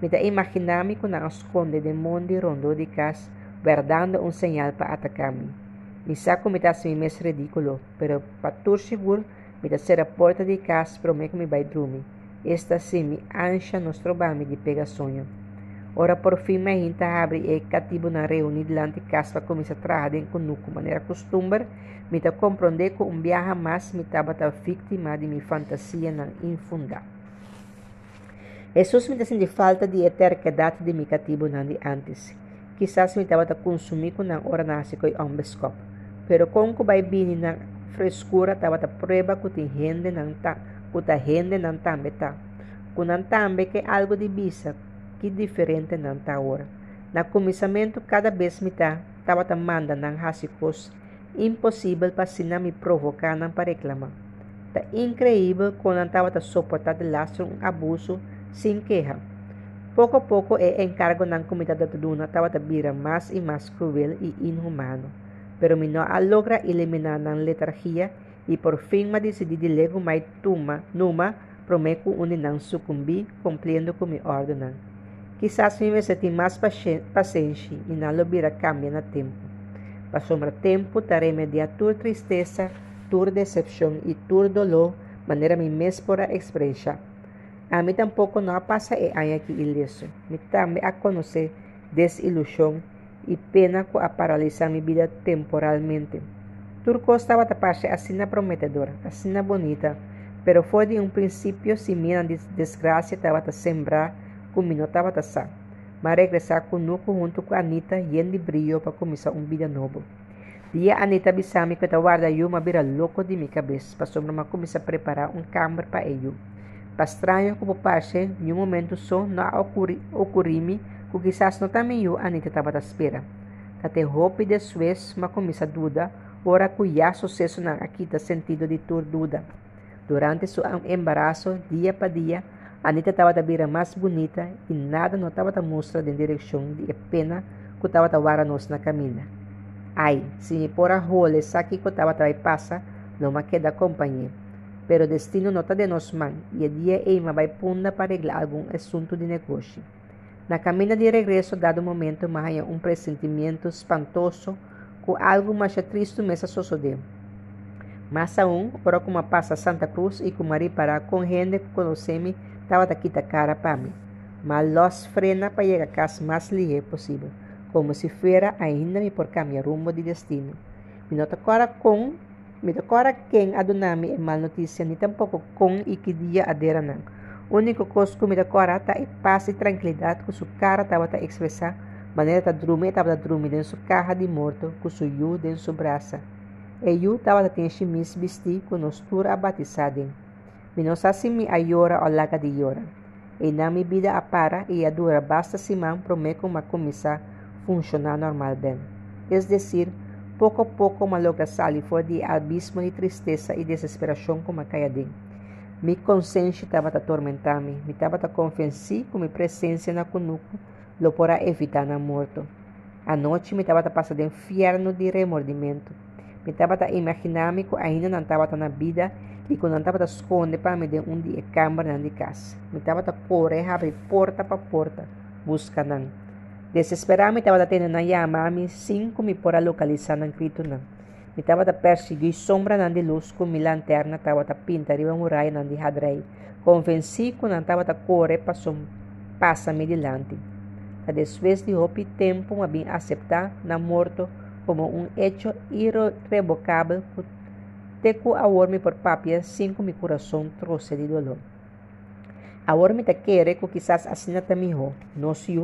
Me ta imaginami com na esconde de monde rondo de casa, verdando um sinal para atacar-me. Mi saco me dá assim mes ridículo, pero patur seguro me dá ser a porta de casa para me me vai dormir. Esta sim me ancha nos trobami de pega sonho. Ora por fim me hinta abre e cativo na reunião delante de casa para começar a trabalhar com nuco maneira costumbre, me dá compreender que um viaja mais me estava vítima de minha fantasia na infunda. Jesus me de falta de eternidade de mi cativo na de antes. Quizás me estava consumir com a hora nasce com um biscopo. Pero kung kubay bini na frescura tawata prueba kutin hende ng ta kuta hende ng tambe ta. Kunan tambe que algo de bisa que diferente ng tawor. Na comissamento cada vez me ta tawata manda ng hasikos impossível para sina me provocar não para reclamar. Tá incrível quando estava a suportar de lastro um abuso sem queja. Pouco a pouco é encargo na comunidade da Duna estava a virar mais e mais cruel e inhumano pero mi no logra eliminar la letargia y por fin me decidí de lego mai tuma numa prometo uninang sucumbi cumpliendo con mi orden. Quizás me senti mais paciente e não lobira cambia na tempo. Passou mais tempo, tarei media tur tristeza, tur decepção e tur dolor, maneira me mes por expressar. A mim tampouco não passa e aí aqui ileso. Me também a conhecer desilusão y pena a paralizar mi vida temporalmente. Turco estaba taparse así prometedora, así bonita, pero fue de un principio si miran desgracia estaba a sembrar, no estaba a sa. Mas regresar con nuco junto con Anita lleno de brillo para comenzar un vida nuevo. Dia Anita bisami que guarda eu uma vira louco de minha cabeça, passou uma começar a preparar um câmara para ele. Para estranho como parte, em um momento só não ocorri-me que quizás no tamanho Anita estava à espera. Tate roupa de suez, uma comissa duda, ora cuya sucesso na aquita sentido de tur duda. Durante seu embaraço, dia para dia, Anita estava a vir mais bonita e nada não estava a mostrar de direção de pena que estava a vara nos na caminha. Ai, se me pôr a role, saque que estava a passa, não me queda companhia. Pero destino está de nos mãos e dia Eima vai punda para arreglar algum assunto de negócio. Na caminha de regresso, dado momento, Maia um pressentimento espantoso com algo mais triste me sucedeu. Mas aún, ora como passa Santa Cruz e com Maria para com gente que conhece-me, estava daqui da cara para mim. Mas los frena para chegar a casa mais ligeiro possível, como se fuera ainda me por caminhar rumo de destino. Me nota agora com, me agora quem adonami é mal notícia, nem tampouco com e que dia adera não único me dá corata é paz e tranquilidade que sua cara estava a expressar, maneira de dormir estava a dormir dentro sua carra de morto, com sua yu dentro sua braça. E yu estava a ter chemise vestir com nostura abatizada. Se me ayora ou laga de yora. E na minha vida a para e a dura basta man prometo uma começar a funcionar normal bem. É decir, pouco a pouco uma logra sair fora de abismo de tristeza e desesperação como a caiadinha. Mi consciência estava a atormentar-me, me estava a convencer com minha presença na conuco, lo para evitar na morto. A noite me estava a passar de inferno de remordimento. Me estava a imaginar-me que ainda não estava na vida e que não estava a esconder para me dar um dia câmara de casa. Me estava a correr, abrir porta para porta, busca não. Desesperado me estava a tendo na chamar-me, sem me por localizar não grito não. Mi estava a perseguir sombra nan de luz com minha lanterna estava a pintar riba muralha nan de hadrei. Convenci que não estava a correr passou passa-me delante. A desvés de hopi tempo me bem aceitar na morto como um hecho irrevocável Teco ahora por papia, cinco mi corazón troce de dolor. Ahora me te quiere que quizás así no te mijo, no si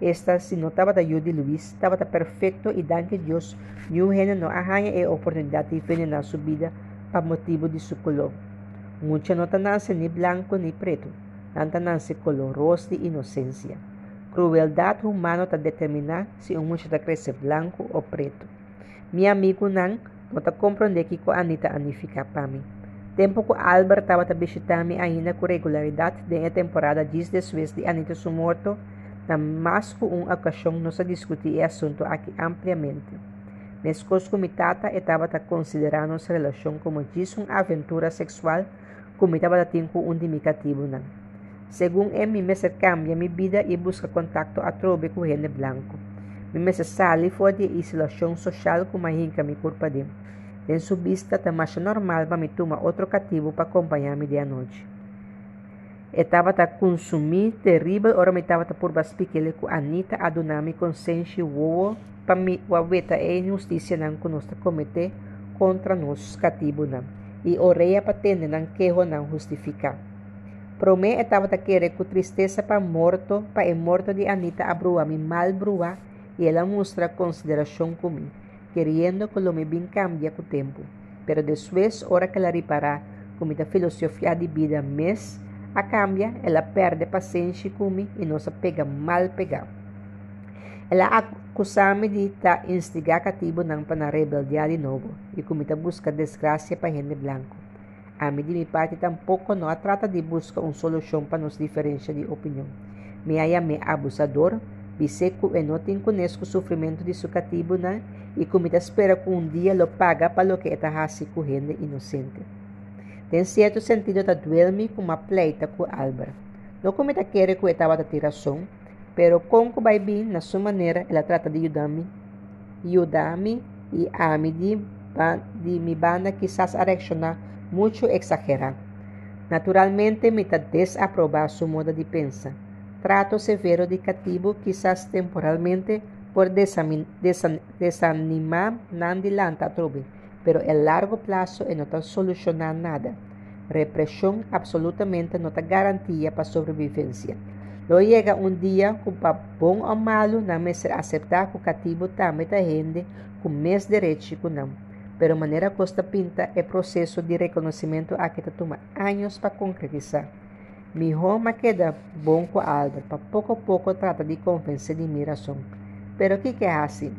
esta si no estaba de de Luis, estaba perfecto y dan que Dios New Hena no arranha a oportunidad de envenenar su vida por motivo de su color. Mucha no nace ni blanco ni preto, tanta nace color rosa de inocencia. Crueldad humana te determina si un muchacho crece blanco o preto. Mi amigo Nan no te comprende que com Anita anifica para mim. Tempo que Albert estava a visitar-me ainda com regularidade de temporada dias depois de Anita su morto, mais que uma ocasião nós discutir o assunto aqui ampliamente. Nescos com tata estava considerando nossa relação como diz uma aventura sexual, como estava tendo um indicativo não. Segundo ele, me cambia minha vida e busca contato a trobe com gente branco. Me sale fora de isolação social com a hinca me culpa de. Em sua vista, tá mais normal para me tomar outro cativo para acompanhar-me de noite. Estava a consumir terrível, ora me estava por baspiquele com Anita a donar-me consciência o para me waweta a injustiça não que nós cometer contra nós cativo não. E oreia para tender não quejo não justificar. Promé estava a querer com tristeza para morto, para o morto de Anita a brua, me mal brua, e ela mostra consideração comigo, querendo que lo me bem cambia o tempo. Pero depois, hora que ela reparar com minha filosofia de vida, mês, a cambia, ela perde paciência comigo e nos pega mal pegado. Ela acusa-me de estar instigar cativo não para rebeldia de novo e comita busca desgraça para gente branco. A mim de minha parte tampouco não trata de buscar uma solução para nos diferença de opinião. Me me abusador, biseco e não tem conheço o sofrimento de seu cativo não e comita espera que um dia lo paga para o que está com gente inocente. Tem certo sentido da duelme com uma pleita com Álvaro. Não querer que tiração, pero com que vai na sua maneira, ela trata de ajudar-me, ajudar-me e a me de, mi banda quizás a reaccionar muito exagerado. Naturalmente, me desaprobar sua modo de pensar. Trato severo de cativo, quizás temporalmente, por desanimar não dilanta a trobe, pero a largo plazo não está solucionar nada. Repressão absolutamente não está garantia para sobrevivência. Lo llega um dia com bom ou malo, não me ser aceitar que o cativo também está gente com mais direito que não. Pero maneira costa pinta é processo de reconhecimento a que toma anos para concretizar. Mi Roma queda bom com Albert, para pouco a pouco trata de convencer de minha razão. Pero que que é assim?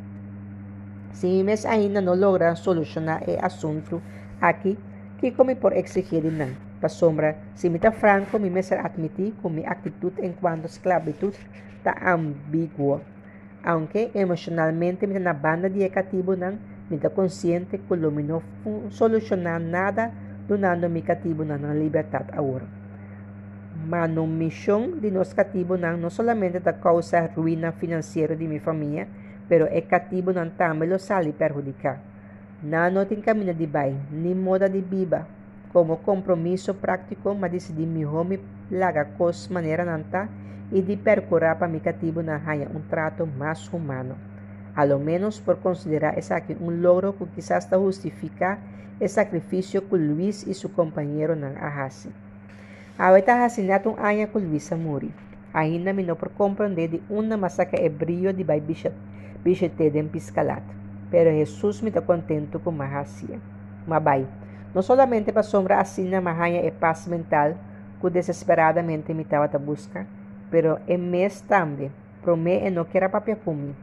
Se mes ainda não logra solucionar o assunto aqui, que come por exigir não. Para sombra, se me está franco, me me ser admitir com minha atitude enquanto esclavitud está ambígua. Aunque emocionalmente me na banda de cativo não, me está consciente que não me solucionar nada, donando me cativo na liberdade agora manumission de nos cativo não, não somente da causa ruína financeira de minha família, pero é cativo não também lo sale perjudicar. Não tem caminho de bem, nem moda de viva. Como compromisso prático, mas decidi me home laga cos maneira nanta e de percurar para mi cativo na raia um trato mais humano. A lo menos por considerar esse aqui um logro que quizás justifica o sacrifício que Luiz e seu companheiro não arrasem. Ahorita asesinato un año con Luisa Muri. Ainda me não por compreender de uma massacre hebrio de bai bichete de piscalat. Pero Jesus me está contento com a racia. Mas bai, não somente para sombra assim na marranha e paz mental que desesperadamente me estava a buscar, pero em mês também, promete não quer papel comigo.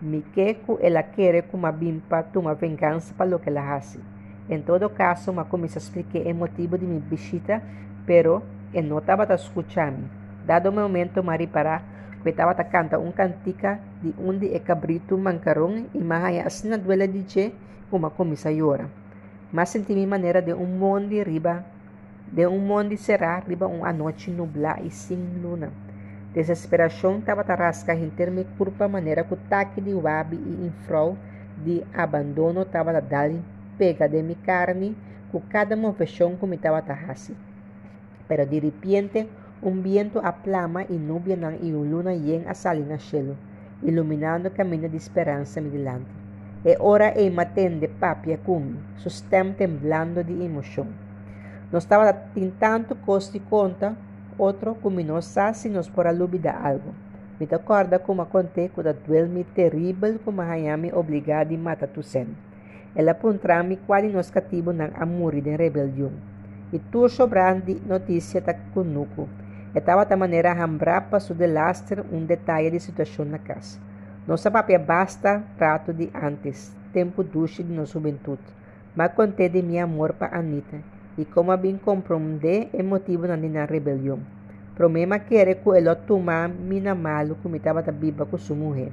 Me queco ela quer com uma bimpa uma vingança para o que ela hace. Em todo caso, uma como se expliquei o motivo de minha bichita, pero e não estava a escuchar Dado o momento, Mari para que estava a cantar um cantica de onde é cabrito mancarão e mahaya na duela de che uma comissa llora. Mas senti minha maneira de um monde riba, de um monde será riba uma noite nubla e sem luna. Desesperação estava a rascar em termos curva maneira que taque de wabi e infrol de abandono estava a dar pega de minha carne com cada movimento que me estava a pero de repente un viento aplama y nubia y una luna yen a salina cielo, iluminando camino de esperança me delante. E ora e matende papia cumi, sustem temblando de emoção. Não estava tentando costi conta, outro como não se nos por alubida algo. Me acorda como acontece quando duelme terrível como a me obrigado a matar tu sen. Ela puntrami quali nos cativo nang amuri de rebelião. E tu sobrandi notícia ta kunuku. Estava da maneira hambrar para su delastre um detalhe de situação na casa. Nossa papia basta prato de antes, tempo duche de nossa juventude. Mas contei de meu amor para Anita e como bem compreender é motivo na minha rebelião. Problema que era que ela tomar mina malo como estava da biba com sua mulher.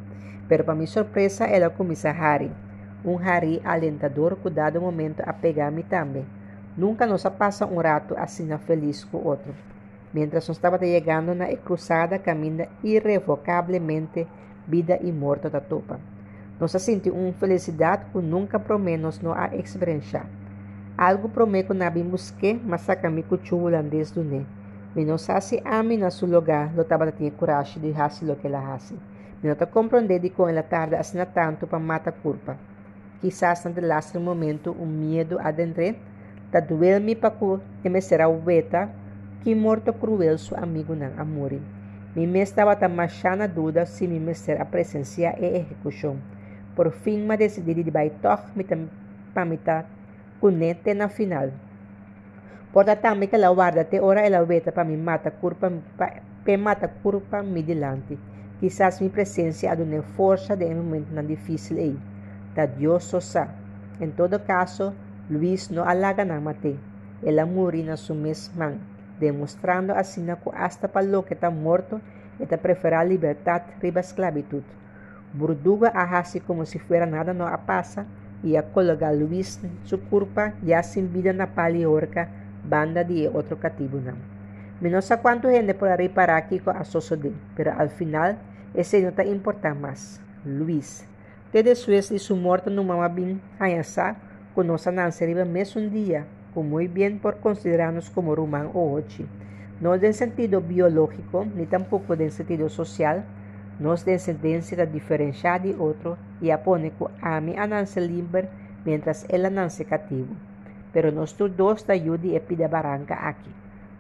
Pero para minha surpresa, ela começa a Harry. Um Harry alentador que dado momento a pegar-me também. Nunca nos passa um rato assim feliz com outro. Mientras nos estava chegando na cruzada, caminha irrevocavelmente vida e morte da topa. Nos sente uma felicidade que nunca por menos não a experienciar. Algo prometo na busque, mas saca-me com o holandês do né. Me não sabe a mim na seu lugar, lo estava tinha coragem de fazer o que ela faz. Me não está compreendendo de com ela tarda assim tanto para matar culpa. Quizás no last momento um medo adentro, ta duel-me para que me será o beta, que morto cruel seu amigo não amore. Me estava tan machana dúvida se me ser a presença e execução. Por fim, me decidi de baitor me para me cunete na final. Porta também que ela guarda até hora ela veta para me mata curpa para mata curpa me delante. Quizás minha presença adune força de um momento não difícil aí. Da só Em todo caso, Luiz não alaga na mate. Ela morre na sua mesma demostrando assim hasta para lo que está morto, está prefere a liberdade riba esclavitud. Burduga ahasi como se fuera nada no a pasa e a colocar Luis su culpa ya sin vida na paliorca banda de outro cativo. Menos a quanto gente por reparar aqui com a de, pero al final esse não está importante mais. Luis, desde después de su muerte no mama bin hayasa, conoce a Nancy mes un muy bien por considerarnos como Rumán o Ochi. No en sentido biológico, ni tampoco en sentido social, nos descendencia diferenciada de otro y apone a mi libre mientras él ananse cativo. Pero nosotros dos te ayuda y pide barranca aquí.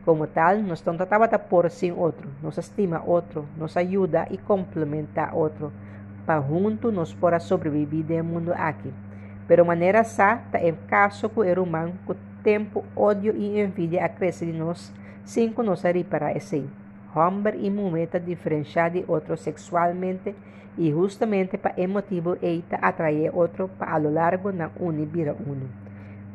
Como tal, nos trataba de por sin otro, nos estima otro, nos ayuda y complementa a otro, para juntos nos para sobrevivir del mundo aquí. Pero maneira sa, em caso que o humano tempo, ódio e envidia acrescem de nós, sem conhecer para esse. Homem e mulher diferenciar de outro sexualmente e justamente para esse motivo eita atrair outro para a lo largo na unibira uno.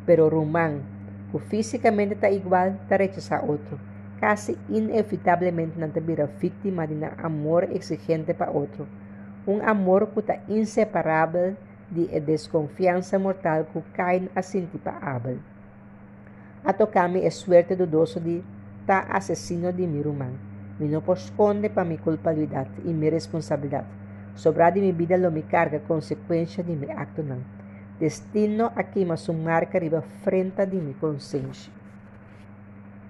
Pero Roman, que fisicamente está igual, está rechazar outro. Casi inevitavelmente não vira vítima de um amor exigente para outro. Um amor que está inseparável de desconfiança mortal que cai assim para Abel. A tocar-me é suerte dudoso de ta assassino de mi irmão. Me não posconde para minha culpabilidade e minha responsabilidade. Sobrar de minha vida lo me carga consequência de meu acto não. Destino aqui mas um marca riba frente de minha consciência.